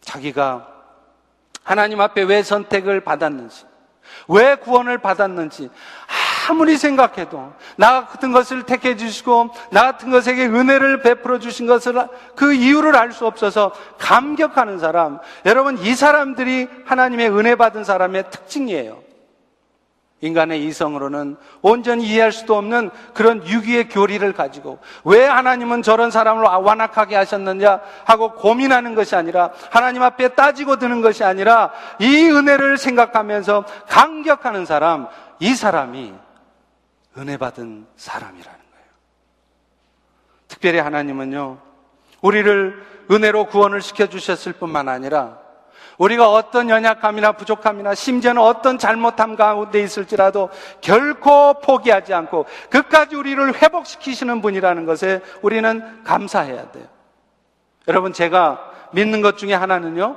자기가 하나님 앞에 왜 선택을 받았는지, 왜 구원을 받았는지 아무리 생각해도 나 같은 것을 택해 주시고 나 같은 것에게 은혜를 베풀어 주신 것을 그 이유를 알 수 없어서 감격하는 사람. 여러분 이 사람들이 하나님의 은혜 받은 사람의 특징이에요. 인간의 이성으로는 온전히 이해할 수도 없는 그런 유기의 교리를 가지고 왜 하나님은 저런 사람을 완악하게 하셨느냐 하고 고민하는 것이 아니라 하나님 앞에 따지고 드는 것이 아니라 이 은혜를 생각하면서 감격하는 사람, 이 사람이 은혜 받은 사람이라는 거예요. 특별히 하나님은요, 우리를 은혜로 구원을 시켜주셨을 뿐만 아니라 우리가 어떤 연약함이나 부족함이나 심지어는 어떤 잘못함 가운데 있을지라도 결코 포기하지 않고 끝까지 우리를 회복시키시는 분이라는 것에 우리는 감사해야 돼요. 여러분, 제가 믿는 것 중에 하나는요,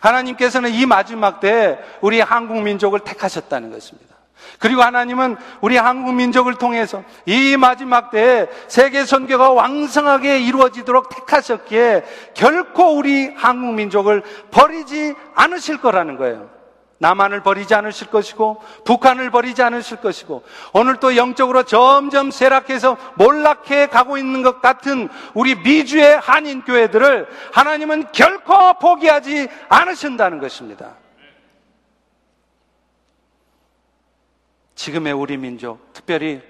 하나님께서는 이 마지막 때에 우리 한국 민족을 택하셨다는 것입니다. 그리고 하나님은 우리 한국 민족을 통해서 이 마지막 때에 세계 선교가 왕성하게 이루어지도록 택하셨기에 결코 우리 한국 민족을 버리지 않으실 거라는 거예요. 남한을 버리지 않으실 것이고 북한을 버리지 않으실 것이고 오늘 또 영적으로 점점 쇠락해서 몰락해 가고 있는 것 같은 우리 미주의 한인 교회들을 하나님은 결코 포기하지 않으신다는 것입니다. 지금의 우리 민족, 특별히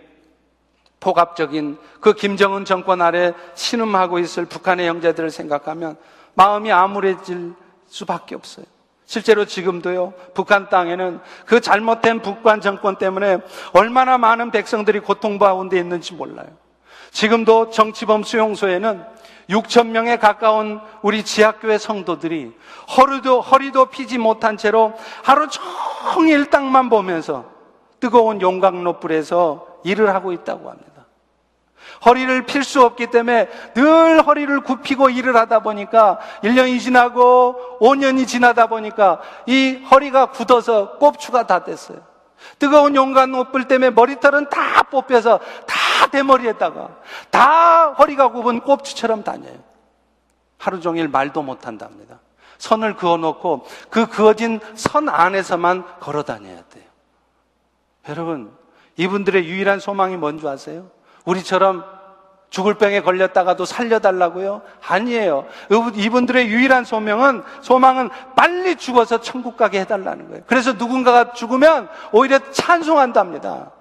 폭압적인 그 김정은 정권 아래 신음하고 있을 북한의 형제들을 생각하면 마음이 암울해질 수밖에 없어요. 실제로 지금도요, 북한 땅에는 그 잘못된 북한 정권 때문에 얼마나 많은 백성들이 고통 가운데 있는지 몰라요. 지금도 정치범 수용소에는 6천 명에 가까운 우리 지하교회 성도들이 허리도 허리도 피지 못한 채로 하루 종일 땅만 보면서 뜨거운 용광로 불에서 일을 하고 있다고 합니다. 허리를 필 수 없기 때문에 늘 허리를 굽히고 일을 하다 보니까 1년이 지나고 5년이 지나다 보니까 이 허리가 굳어서 꼽추가 다 됐어요. 뜨거운 용광로 불 때문에 머리털은 다 뽑혀서 다 대머리에다가 다 허리가 굽은 꼽추처럼 다녀요. 하루 종일 말도 못 한답니다. 선을 그어 놓고 그 그어진 선 안에서만 걸어 다녀야 돼요. 여러분, 이분들의 유일한 소망이 뭔지 아세요? 우리처럼 죽을 병에 걸렸다가도 살려달라고요? 아니에요. 이분들의 유일한 소명은, 소망은 빨리 죽어서 천국 가게 해달라는 거예요. 그래서 누군가가 죽으면 오히려 찬송한답니다.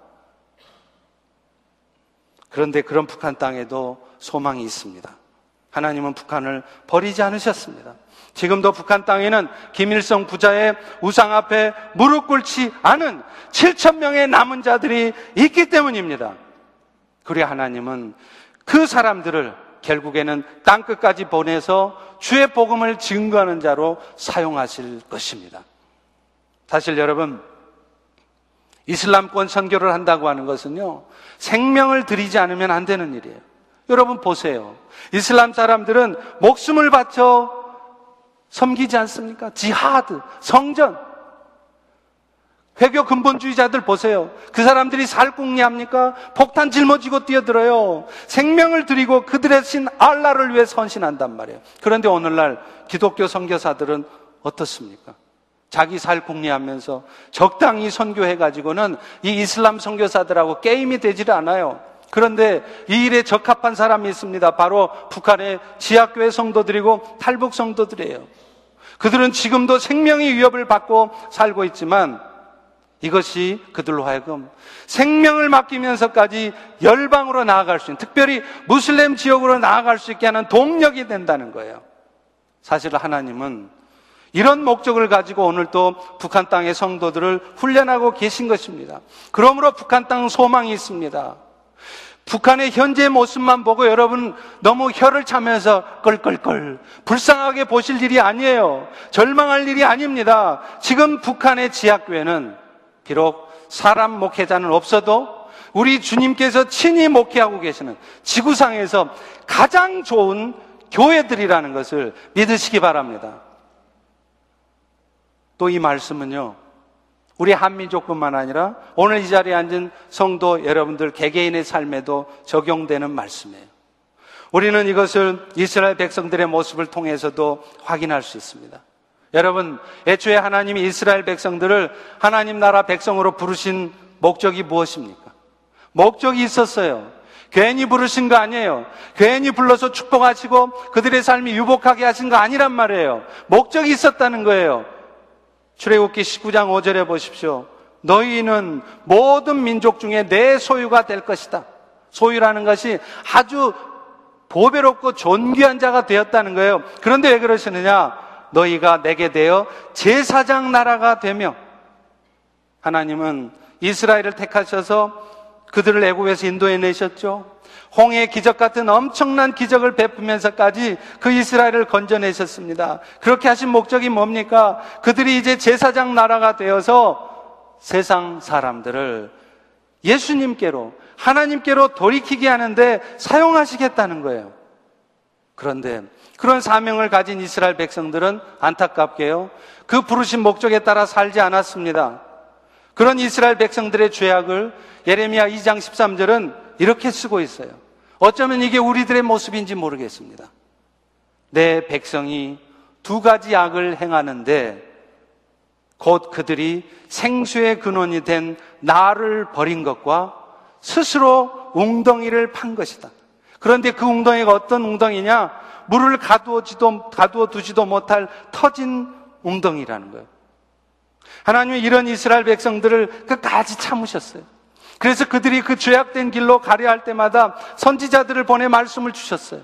그런데 그런 북한 땅에도 소망이 있습니다. 하나님은 북한을 버리지 않으셨습니다. 지금도 북한 땅에는 김일성 부자의 우상 앞에 무릎 꿇지 않은 7천 명의 남은 자들이 있기 때문입니다. 그리 하나님은 그 사람들을 결국에는 땅 끝까지 보내서 주의 복음을 증거하는 자로 사용하실 것입니다. 사실 여러분 이슬람권 선교를 한다고 하는 것은요 생명을 들이지 않으면 안 되는 일이에요. 여러분 보세요. 이슬람 사람들은 목숨을 바쳐 섬기지 않습니까? 지하드, 성전. 회교 근본주의자들 보세요. 그 사람들이 살궁리합니까? 폭탄 짊어지고 뛰어들어요. 생명을 드리고 그들의 신 알라를 위해 선신한단 말이에요. 그런데 오늘날 기독교 선교사들은 어떻습니까? 자기 살궁리하면서 적당히 선교해가지고는 이 이슬람 선교사들하고 게임이 되질 않아요. 그런데 이 일에 적합한 사람이 있습니다. 바로 북한의 지하교회 성도들이고 탈북 성도들이에요. 그들은 지금도 생명의 위협을 받고 살고 있지만 이것이 그들로 하여금 생명을 맡기면서까지 열방으로 나아갈 수 있는, 특별히 무슬림 지역으로 나아갈 수 있게 하는 동력이 된다는 거예요. 사실 하나님은 이런 목적을 가지고 오늘 또 북한 땅의 성도들을 훈련하고 계신 것입니다. 그러므로 북한 땅 소망이 있습니다. 북한의 현재 모습만 보고 여러분 너무 혀를 차면서 껄껄껄 불쌍하게 보실 일이 아니에요. 절망할 일이 아닙니다. 지금 북한의 지하교회는 비록 사람 목회자는 없어도 우리 주님께서 친히 목회하고 계시는 지구상에서 가장 좋은 교회들이라는 것을 믿으시기 바랍니다. 또 이 말씀은요, 우리 한민족뿐만 아니라 오늘 이 자리에 앉은 성도 여러분들 개개인의 삶에도 적용되는 말씀이에요. 우리는 이것을 이스라엘 백성들의 모습을 통해서도 확인할 수 있습니다. 여러분, 애초에 하나님이 이스라엘 백성들을 하나님 나라 백성으로 부르신 목적이 무엇입니까? 목적이 있었어요. 괜히 부르신 거 아니에요. 괜히 불러서 축복하시고 그들의 삶이 유복하게 하신 거 아니란 말이에요. 목적이 있었다는 거예요. 출애굽기 19장 5절에 보십시오. 너희는 모든 민족 중에 내 소유가 될 것이다. 소유라는 것이 아주 보배롭고 존귀한 자가 되었다는 거예요. 그런데 왜 그러시느냐? 너희가 내게 되어 제사장 나라가 되며 하나님은 이스라엘을 택하셔서 그들을 애굽에서 인도해 내셨죠. 홍해 기적 같은 엄청난 기적을 베푸면서까지 그 이스라엘을 건져내셨습니다. 그렇게 하신 목적이 뭡니까? 그들이 이제 제사장 나라가 되어서 세상 사람들을 예수님께로 하나님께로 돌이키게 하는데 사용하시겠다는 거예요. 그런데 그런 사명을 가진 이스라엘 백성들은 안타깝게요. 그 부르신 목적에 따라 살지 않았습니다. 그런 이스라엘 백성들의 죄악을 예레미야 2장 13절은 이렇게 쓰고 있어요. 어쩌면 이게 우리들의 모습인지 모르겠습니다. 내 백성이 두 가지 악을 행하는데 곧 그들이 생수의 근원이 된 나를 버린 것과 스스로 웅덩이를 판 것이다. 그런데 그 웅덩이가 어떤 웅덩이냐? 물을 가두어지도, 가두어 두지도 못할 터진 웅덩이라는 거예요. 하나님은 이런 이스라엘 백성들을 끝까지 참으셨어요. 그래서 그들이 그 죄악된 길로 가려 할 때마다 선지자들을 보내 말씀을 주셨어요.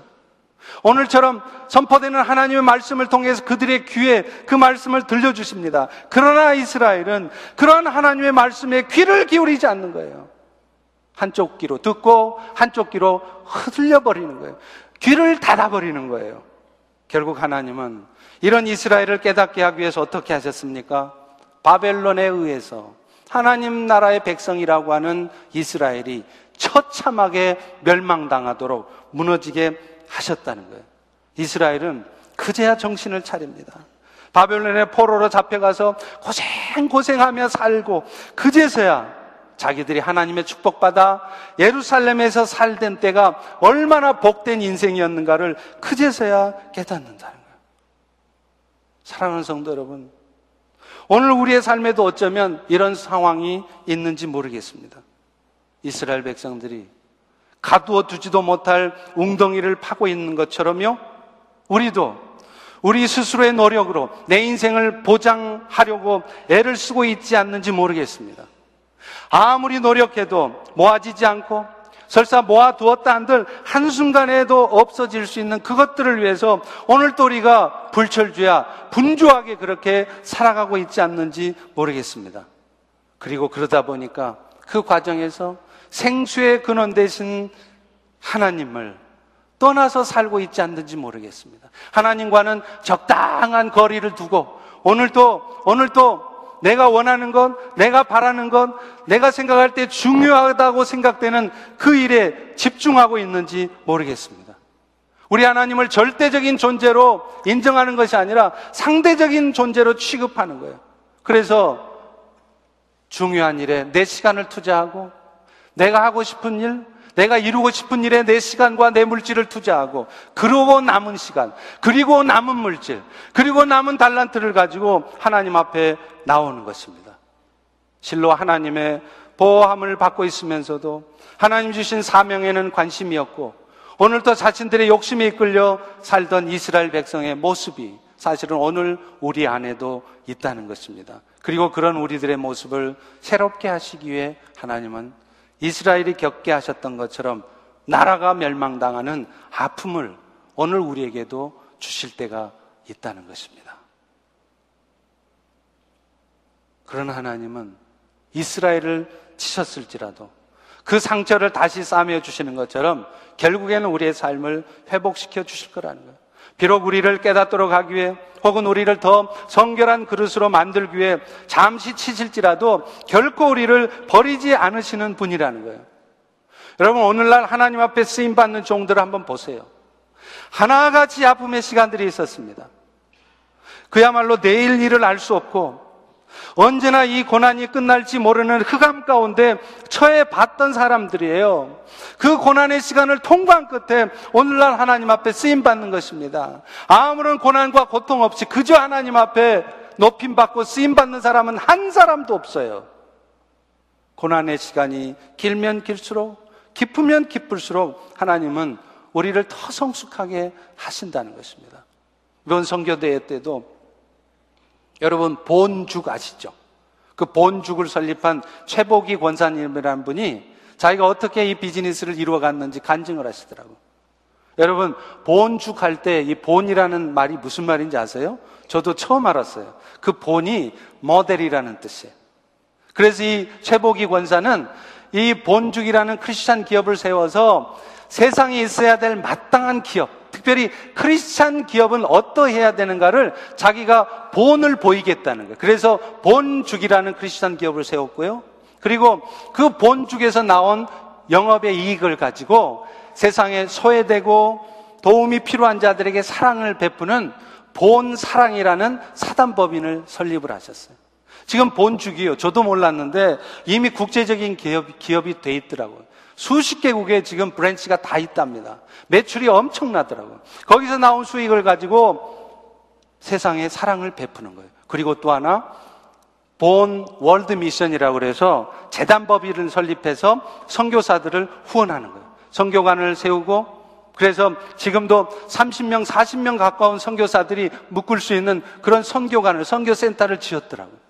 오늘처럼 선포되는 하나님의 말씀을 통해서 그들의 귀에 그 말씀을 들려주십니다. 그러나 이스라엘은 그런 하나님의 말씀에 귀를 기울이지 않는 거예요. 한쪽 귀로 듣고 한쪽 귀로 흐들려버리는 거예요. 귀를 닫아버리는 거예요. 결국 하나님은 이런 이스라엘을 깨닫게 하기 위해서 어떻게 하셨습니까? 바벨론에 의해서 하나님 나라의 백성이라고 하는 이스라엘이 처참하게 멸망당하도록 무너지게 하셨다는 거예요. 이스라엘은 그제야 정신을 차립니다. 바벨론의 포로로 잡혀가서 고생고생하며 살고 그제서야 자기들이 하나님의 축복받아 예루살렘에서 살던 때가 얼마나 복된 인생이었는가를 그제서야 깨닫는다는 거예요. 사랑하는 성도 여러분, 오늘 우리의 삶에도 어쩌면 이런 상황이 있는지 모르겠습니다. 이스라엘 백성들이 가두어 두지도 못할 웅덩이를 파고 있는 것처럼요. 우리도 우리 스스로의 노력으로 내 인생을 보장하려고 애를 쓰고 있지 않는지 모르겠습니다. 아무리 노력해도 모아지지 않고 설사 모아두었다 한들 한순간에도 없어질 수 있는 그것들을 위해서 오늘 또 우리가 불철주야 분주하게 그렇게 살아가고 있지 않는지 모르겠습니다. 그리고 그러다 보니까 그 과정에서 생수의 근원 대신 하나님을 떠나서 살고 있지 않는지 모르겠습니다. 하나님과는 적당한 거리를 두고 오늘도 오늘도 내가 원하는 것, 내가 바라는 것, 내가 생각할 때 중요하다고 생각되는 그 일에 집중하고 있는지 모르겠습니다. 우리 하나님을 절대적인 존재로 인정하는 것이 아니라 상대적인 존재로 취급하는 거예요. 그래서 중요한 일에 내 시간을 투자하고 내가 하고 싶은 일, 내가 이루고 싶은 일에 내 시간과 내 물질을 투자하고 그러고 남은 시간, 그리고 남은 물질, 그리고 남은 달란트를 가지고 하나님 앞에 나오는 것입니다. 실로 하나님의 보호함을 받고 있으면서도 하나님 주신 사명에는 관심이 없고 오늘도 자신들의 욕심에 이끌려 살던 이스라엘 백성의 모습이 사실은 오늘 우리 안에도 있다는 것입니다. 그리고 그런 우리들의 모습을 새롭게 하시기 위해 하나님은 이스라엘이 겪게 하셨던 것처럼 나라가 멸망당하는 아픔을 오늘 우리에게도 주실 때가 있다는 것입니다. 그런 하나님은 이스라엘을 치셨을지라도 그 상처를 다시 싸매 주시는 것처럼 결국에는 우리의 삶을 회복시켜 주실 거라는 거예요. 비록 우리를 깨닫도록 하기 위해 혹은 우리를 더 성결한 그릇으로 만들기 위해 잠시 치실지라도 결코 우리를 버리지 않으시는 분이라는 거예요. 여러분, 오늘날 하나님 앞에 쓰임받는 종들을 한번 보세요. 하나같이 아픔의 시간들이 있었습니다. 그야말로 내일 일을 알 수 없고 언제나 이 고난이 끝날지 모르는 흑암 가운데 처해 봤던 사람들이에요. 그 고난의 시간을 통과한 끝에 오늘날 하나님 앞에 쓰임 받는 것입니다. 아무런 고난과 고통 없이 그저 하나님 앞에 높임 받고 쓰임 받는 사람은 한 사람도 없어요. 고난의 시간이 길면 길수록 깊으면 깊을수록 하나님은 우리를 더 성숙하게 하신다는 것입니다. 이번 성교대회 때도 여러분 본죽 아시죠? 그 본죽을 설립한 최복희 권사님이라는 분이 자기가 어떻게 이 비즈니스를 이루어 갔는지 간증을 하시더라고요. 여러분, 본죽 할 때 이 본이라는 말이 무슨 말인지 아세요? 저도 처음 알았어요. 그 본이 모델이라는 뜻이에요. 그래서 이 최복희 권사는 이 본죽이라는 크리스찬 기업을 세워서 세상에 있어야 될 마땅한 기업, 특별히 크리스찬 기업은 어떠해야 되는가를 자기가 본을 보이겠다는 거예요. 그래서 본죽이라는 크리스찬 기업을 세웠고요. 그리고 그 본죽에서 나온 영업의 이익을 가지고 세상에 소외되고 도움이 필요한 자들에게 사랑을 베푸는 본사랑이라는 사단법인을 설립을 하셨어요. 지금 본죽이요. 저도 몰랐는데 이미 국제적인 기업, 기업이 돼 있더라고요. 수십 개국에 지금 branch가 다 있답니다. 매출이 엄청나더라고요. 거기서 나온 수익을 가지고 세상에 사랑을 베푸는 거예요. 그리고 또 하나 본 월드 미션이라고 그래서 재단법인을 설립해서 선교사들을 후원하는 거예요. 선교관을 세우고 그래서 지금도 30명, 40명 가까운 선교사들이 묵을 수 있는 그런 선교관을 선교센터를 지었더라고요.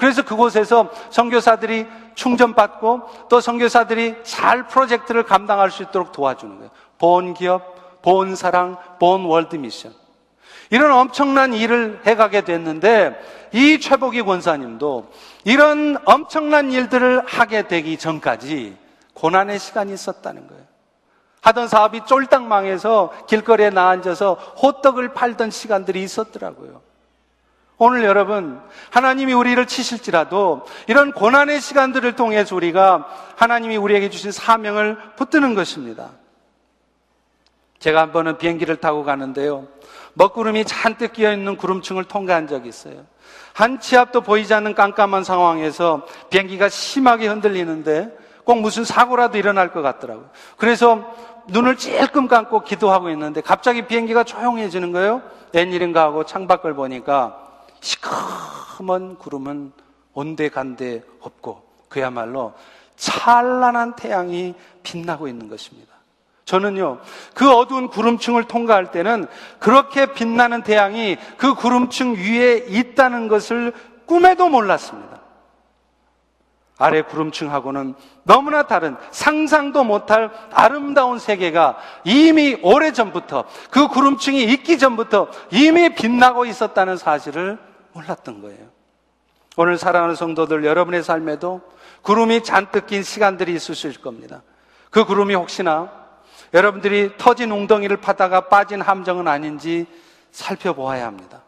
그래서 그곳에서 선교사들이 충전받고 또 선교사들이 잘 프로젝트를 감당할 수 있도록 도와주는 거예요. 본 기업, 본 사랑, 본 월드 미션. 이런 엄청난 일을 해가게 됐는데 이 최복희 권사님도 이런 엄청난 일들을 하게 되기 전까지 고난의 시간이 있었다는 거예요. 하던 사업이 쫄딱 망해서 길거리에 나앉아서 호떡을 팔던 시간들이 있었더라고요. 오늘 여러분, 하나님이 우리를 치실지라도 이런 고난의 시간들을 통해서 우리가 하나님이 우리에게 주신 사명을 붙드는 것입니다. 제가 한 번은 비행기를 타고 가는데요. 먹구름이 잔뜩 끼어 있는 구름층을 통과한 적이 있어요. 한 치 앞도 보이지 않는 깜깜한 상황에서 비행기가 심하게 흔들리는데 꼭 무슨 사고라도 일어날 것 같더라고요. 그래서 눈을 찔끔 감고 기도하고 있는데 갑자기 비행기가 조용해지는 거예요. 웬일인가 하고 창밖을 보니까 시커먼 구름은 온데간데 없고 그야말로 찬란한 태양이 빛나고 있는 것입니다. 저는요, 그 어두운 구름층을 통과할 때는 그렇게 빛나는 태양이 그 구름층 위에 있다는 것을 꿈에도 몰랐습니다. 아래 구름층하고는 너무나 다른 상상도 못할 아름다운 세계가 이미 오래 전부터 그 구름층이 있기 전부터 이미 빛나고 있었다는 사실을 몰랐던 거예요. 오늘 사랑하는 성도들 여러분의 삶에도 구름이 잔뜩 낀 시간들이 있으실 겁니다. 그 구름이 혹시나 여러분들이 터진 웅덩이를 파다가 빠진 함정은 아닌지 살펴보아야 합니다.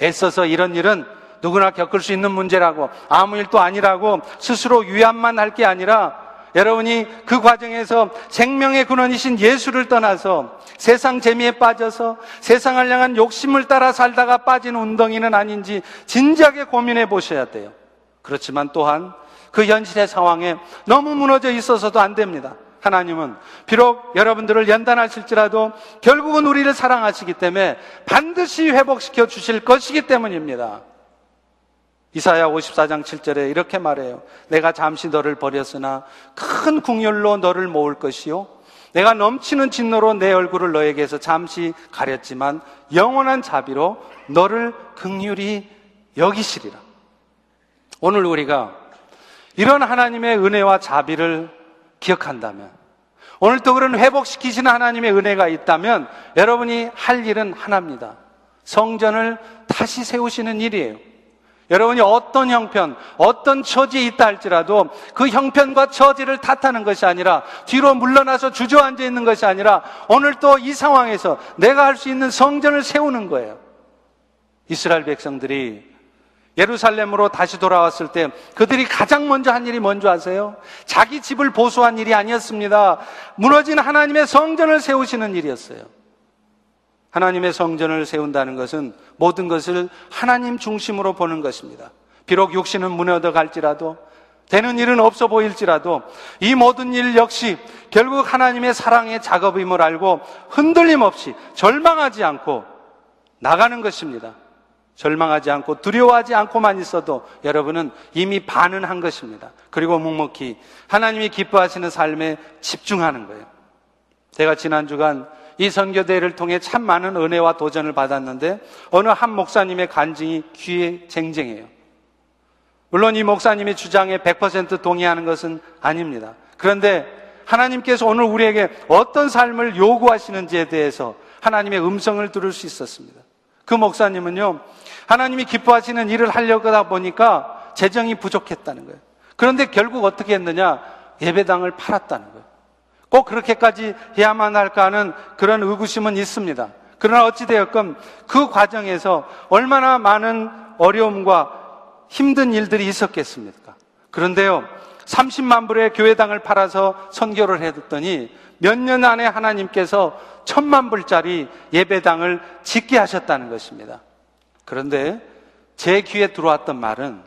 애써서 이런 일은 누구나 겪을 수 있는 문제라고 아무 일도 아니라고 스스로 위안만 할 게 아니라 여러분이 그 과정에서 생명의 근원이신 예수를 떠나서 세상 재미에 빠져서 세상을 향한 욕심을 따라 살다가 빠진 운동이는 아닌지 진지하게 고민해 보셔야 돼요. 그렇지만 또한 그 현실의 상황에 너무 무너져 있어서도 안 됩니다. 하나님은 비록 여러분들을 연단하실지라도 결국은 우리를 사랑하시기 때문에 반드시 회복시켜 주실 것이기 때문입니다. 이사야 54장 7절에 이렇게 말해요. 내가 잠시 너를 버렸으나 큰 국률로 너를 모을 것이요. 내가 넘치는 진노로 내 얼굴을 너에게서 잠시 가렸지만 영원한 자비로 너를 극률이 여기시리라. 오늘 우리가 이런 하나님의 은혜와 자비를 기억한다면 오늘 또 그런 회복시키시는 하나님의 은혜가 있다면 여러분이 할 일은 하나입니다. 성전을 다시 세우시는 일이에요. 여러분이 어떤 형편, 어떤 처지에 있다 할지라도 그 형편과 처지를 탓하는 것이 아니라 뒤로 물러나서 주저앉아 있는 것이 아니라 오늘 또 이 상황에서 내가 할 수 있는 성전을 세우는 거예요. 이스라엘 백성들이 예루살렘으로 다시 돌아왔을 때 그들이 가장 먼저 한 일이 뭔지 아세요? 자기 집을 보수한 일이 아니었습니다. 무너진 하나님의 성전을 세우시는 일이었어요. 하나님의 성전을 세운다는 것은 모든 것을 하나님 중심으로 보는 것입니다. 비록 육신은 무너져 갈지라도 되는 일은 없어 보일지라도 이 모든 일 역시 결국 하나님의 사랑의 작업임을 알고 흔들림 없이 절망하지 않고 나가는 것입니다. 절망하지 않고 두려워하지 않고만 있어도 여러분은 이미 반은 한 것입니다. 그리고 묵묵히 하나님이 기뻐하시는 삶에 집중하는 거예요. 제가 지난 주간 이 선교대회를 통해 참 많은 은혜와 도전을 받았는데 어느 한 목사님의 간증이 귀에 쟁쟁해요. 물론 이 목사님의 주장에 100% 동의하는 것은 아닙니다. 그런데 하나님께서 오늘 우리에게 어떤 삶을 요구하시는지에 대해서 하나님의 음성을 들을 수 있었습니다. 그 목사님은요, 하나님이 기뻐하시는 일을 하려고 하다 보니까 재정이 부족했다는 거예요. 그런데 결국 어떻게 했느냐? 예배당을 팔았다는 거예요. 꼭 그렇게까지 해야만 할까 하는 그런 의구심은 있습니다. 그러나 어찌되었건 그 과정에서 얼마나 많은 어려움과 힘든 일들이 있었겠습니까? 그런데요, 30만 불의 교회당을 팔아서 선교를 해뒀더니 몇 년 안에 하나님께서 천만 불짜리 예배당을 짓게 하셨다는 것입니다. 그런데 제 귀에 들어왔던 말은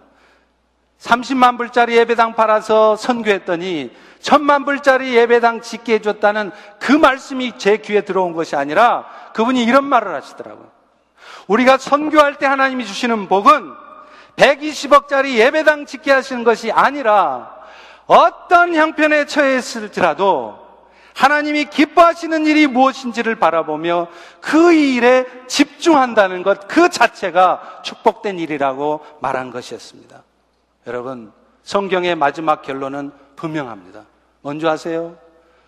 30만 불짜리 예배당 팔아서 선교했더니 천만 불짜리 예배당 짓게 해줬다는 그 말씀이 제 귀에 들어온 것이 아니라 그분이 이런 말을 하시더라고요. 우리가 선교할 때 하나님이 주시는 복은 120억짜리 예배당 짓게 하시는 것이 아니라 어떤 형편에 처했을지라도 하나님이 기뻐하시는 일이 무엇인지를 바라보며 그 일에 집중한다는 것 그 자체가 축복된 일이라고 말한 것이었습니다. 여러분, 성경의 마지막 결론은 분명합니다. 뭔지 아세요?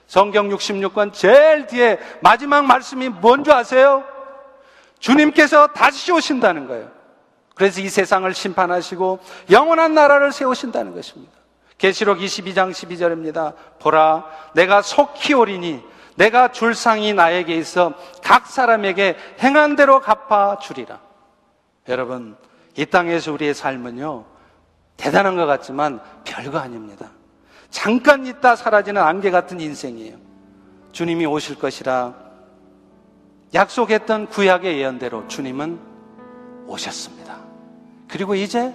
성경 66권 제일 뒤에 마지막 말씀이 뭔지 아세요? 주님께서 다시 오신다는 거예요. 그래서 이 세상을 심판하시고 영원한 나라를 세우신다는 것입니다. 계시록 22장 12절입니다. 보라, 내가 속히 오리니 내가 줄 상이 나에게 있어 각 사람에게 행한 대로 갚아 주리라. 여러분, 이 땅에서 우리의 삶은요, 대단한 것 같지만 별거 아닙니다. 잠깐 있다 사라지는 안개 같은 인생이에요. 주님이 오실 것이라 약속했던 구약의 예언대로 주님은 오셨습니다. 그리고 이제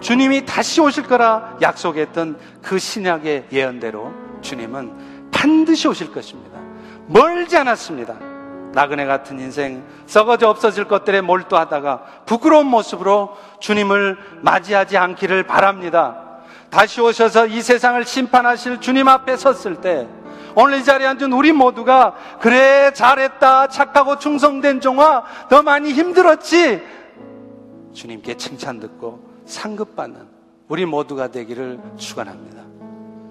주님이 다시 오실 거라 약속했던 그 신약의 예언대로 주님은 반드시 오실 것입니다. 멀지 않았습니다. 나그네 같은 인생, 썩어져 없어질 것들에 몰두하다가 부끄러운 모습으로 주님을 맞이하지 않기를 바랍니다. 다시 오셔서 이 세상을 심판하실 주님 앞에 섰을 때 오늘 이 자리에 앉은 우리 모두가 그래 잘했다 착하고 충성된 종아 더 많이 힘들었지 주님께 칭찬 듣고 상급 받는 우리 모두가 되기를 축원합니다.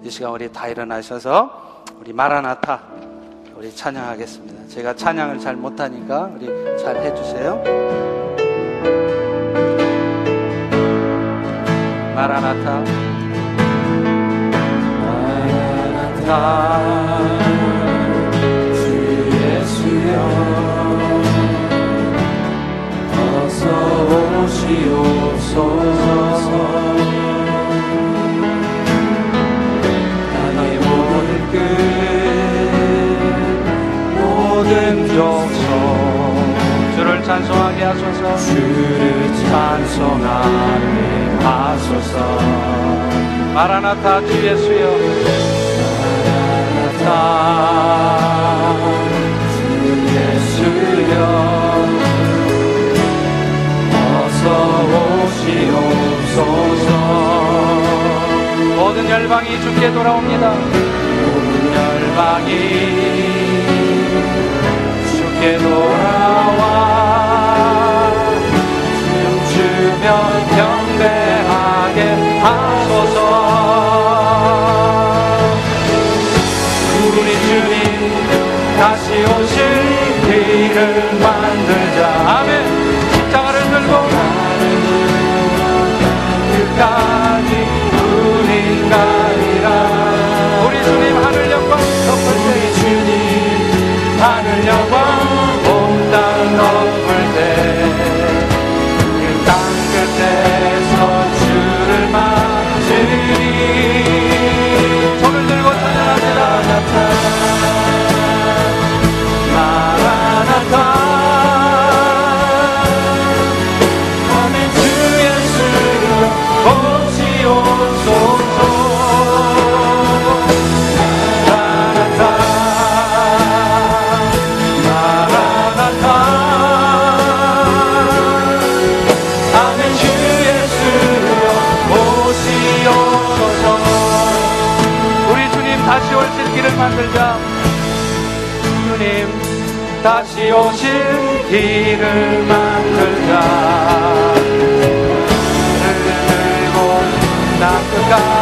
이 시간 우리 다 일어나셔서 우리 마라나타 우리 찬양하겠습니다. 제가 찬양을 잘 못하니까 우리 잘 해주세요. 마라나타 마라나타 어서 오시옵소서 모든 족속 주를 찬송하게 하소서. 주를 찬송하게 하소서. 마라나타 주 예수여. 마라나타 주 예수여. 어서 오시옵소서. 모든 열방이 주께 돌아옵니다. 모든 열방이 돌아와. 춤추며 경배하게 하소서. 우리 주님 다시 오실 길을 만들자. 아멘 길을 만들자 들고 나 끝까지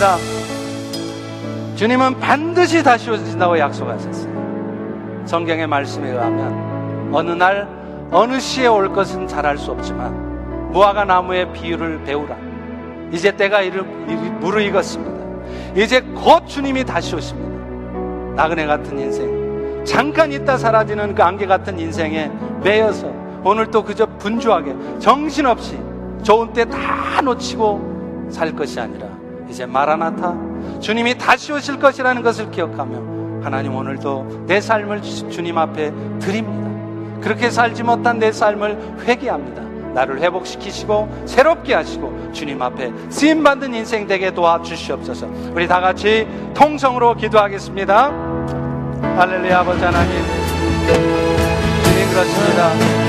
기도하겠습니다. 주님은 반드시 다시 오신다고 약속하셨어요 성경의 말씀에 의하면 어느 날 어느 시에 올 것은 잘 알 수 없지만 무화과 나무의 비유를 배우라. 이제 때가 이르, 무르익었습니다. 이제 곧 주님이 다시 오십니다. 나그네 같은 인생 잠깐 있다 사라지는 그 안개 같은 인생에 매여서 오늘 또 그저 분주하게 정신없이 좋은 때 다 놓치고 살 것이 아니라 이제 마라나타 주님이 다시 오실 것이라는 것을 기억하며 하나님 오늘도 내 삶을 주- 주님 앞에 드립니다. 그렇게 살지 못한 내 삶을 회개합니다. 나를 회복시키시고 새롭게 하시고 주님 앞에 쓰임 받는 인생 되게 도와 주시옵소서. 우리 다 같이 통성으로 기도하겠습니다. 할렐루야 아버지 하나님 주님 그렇습니다.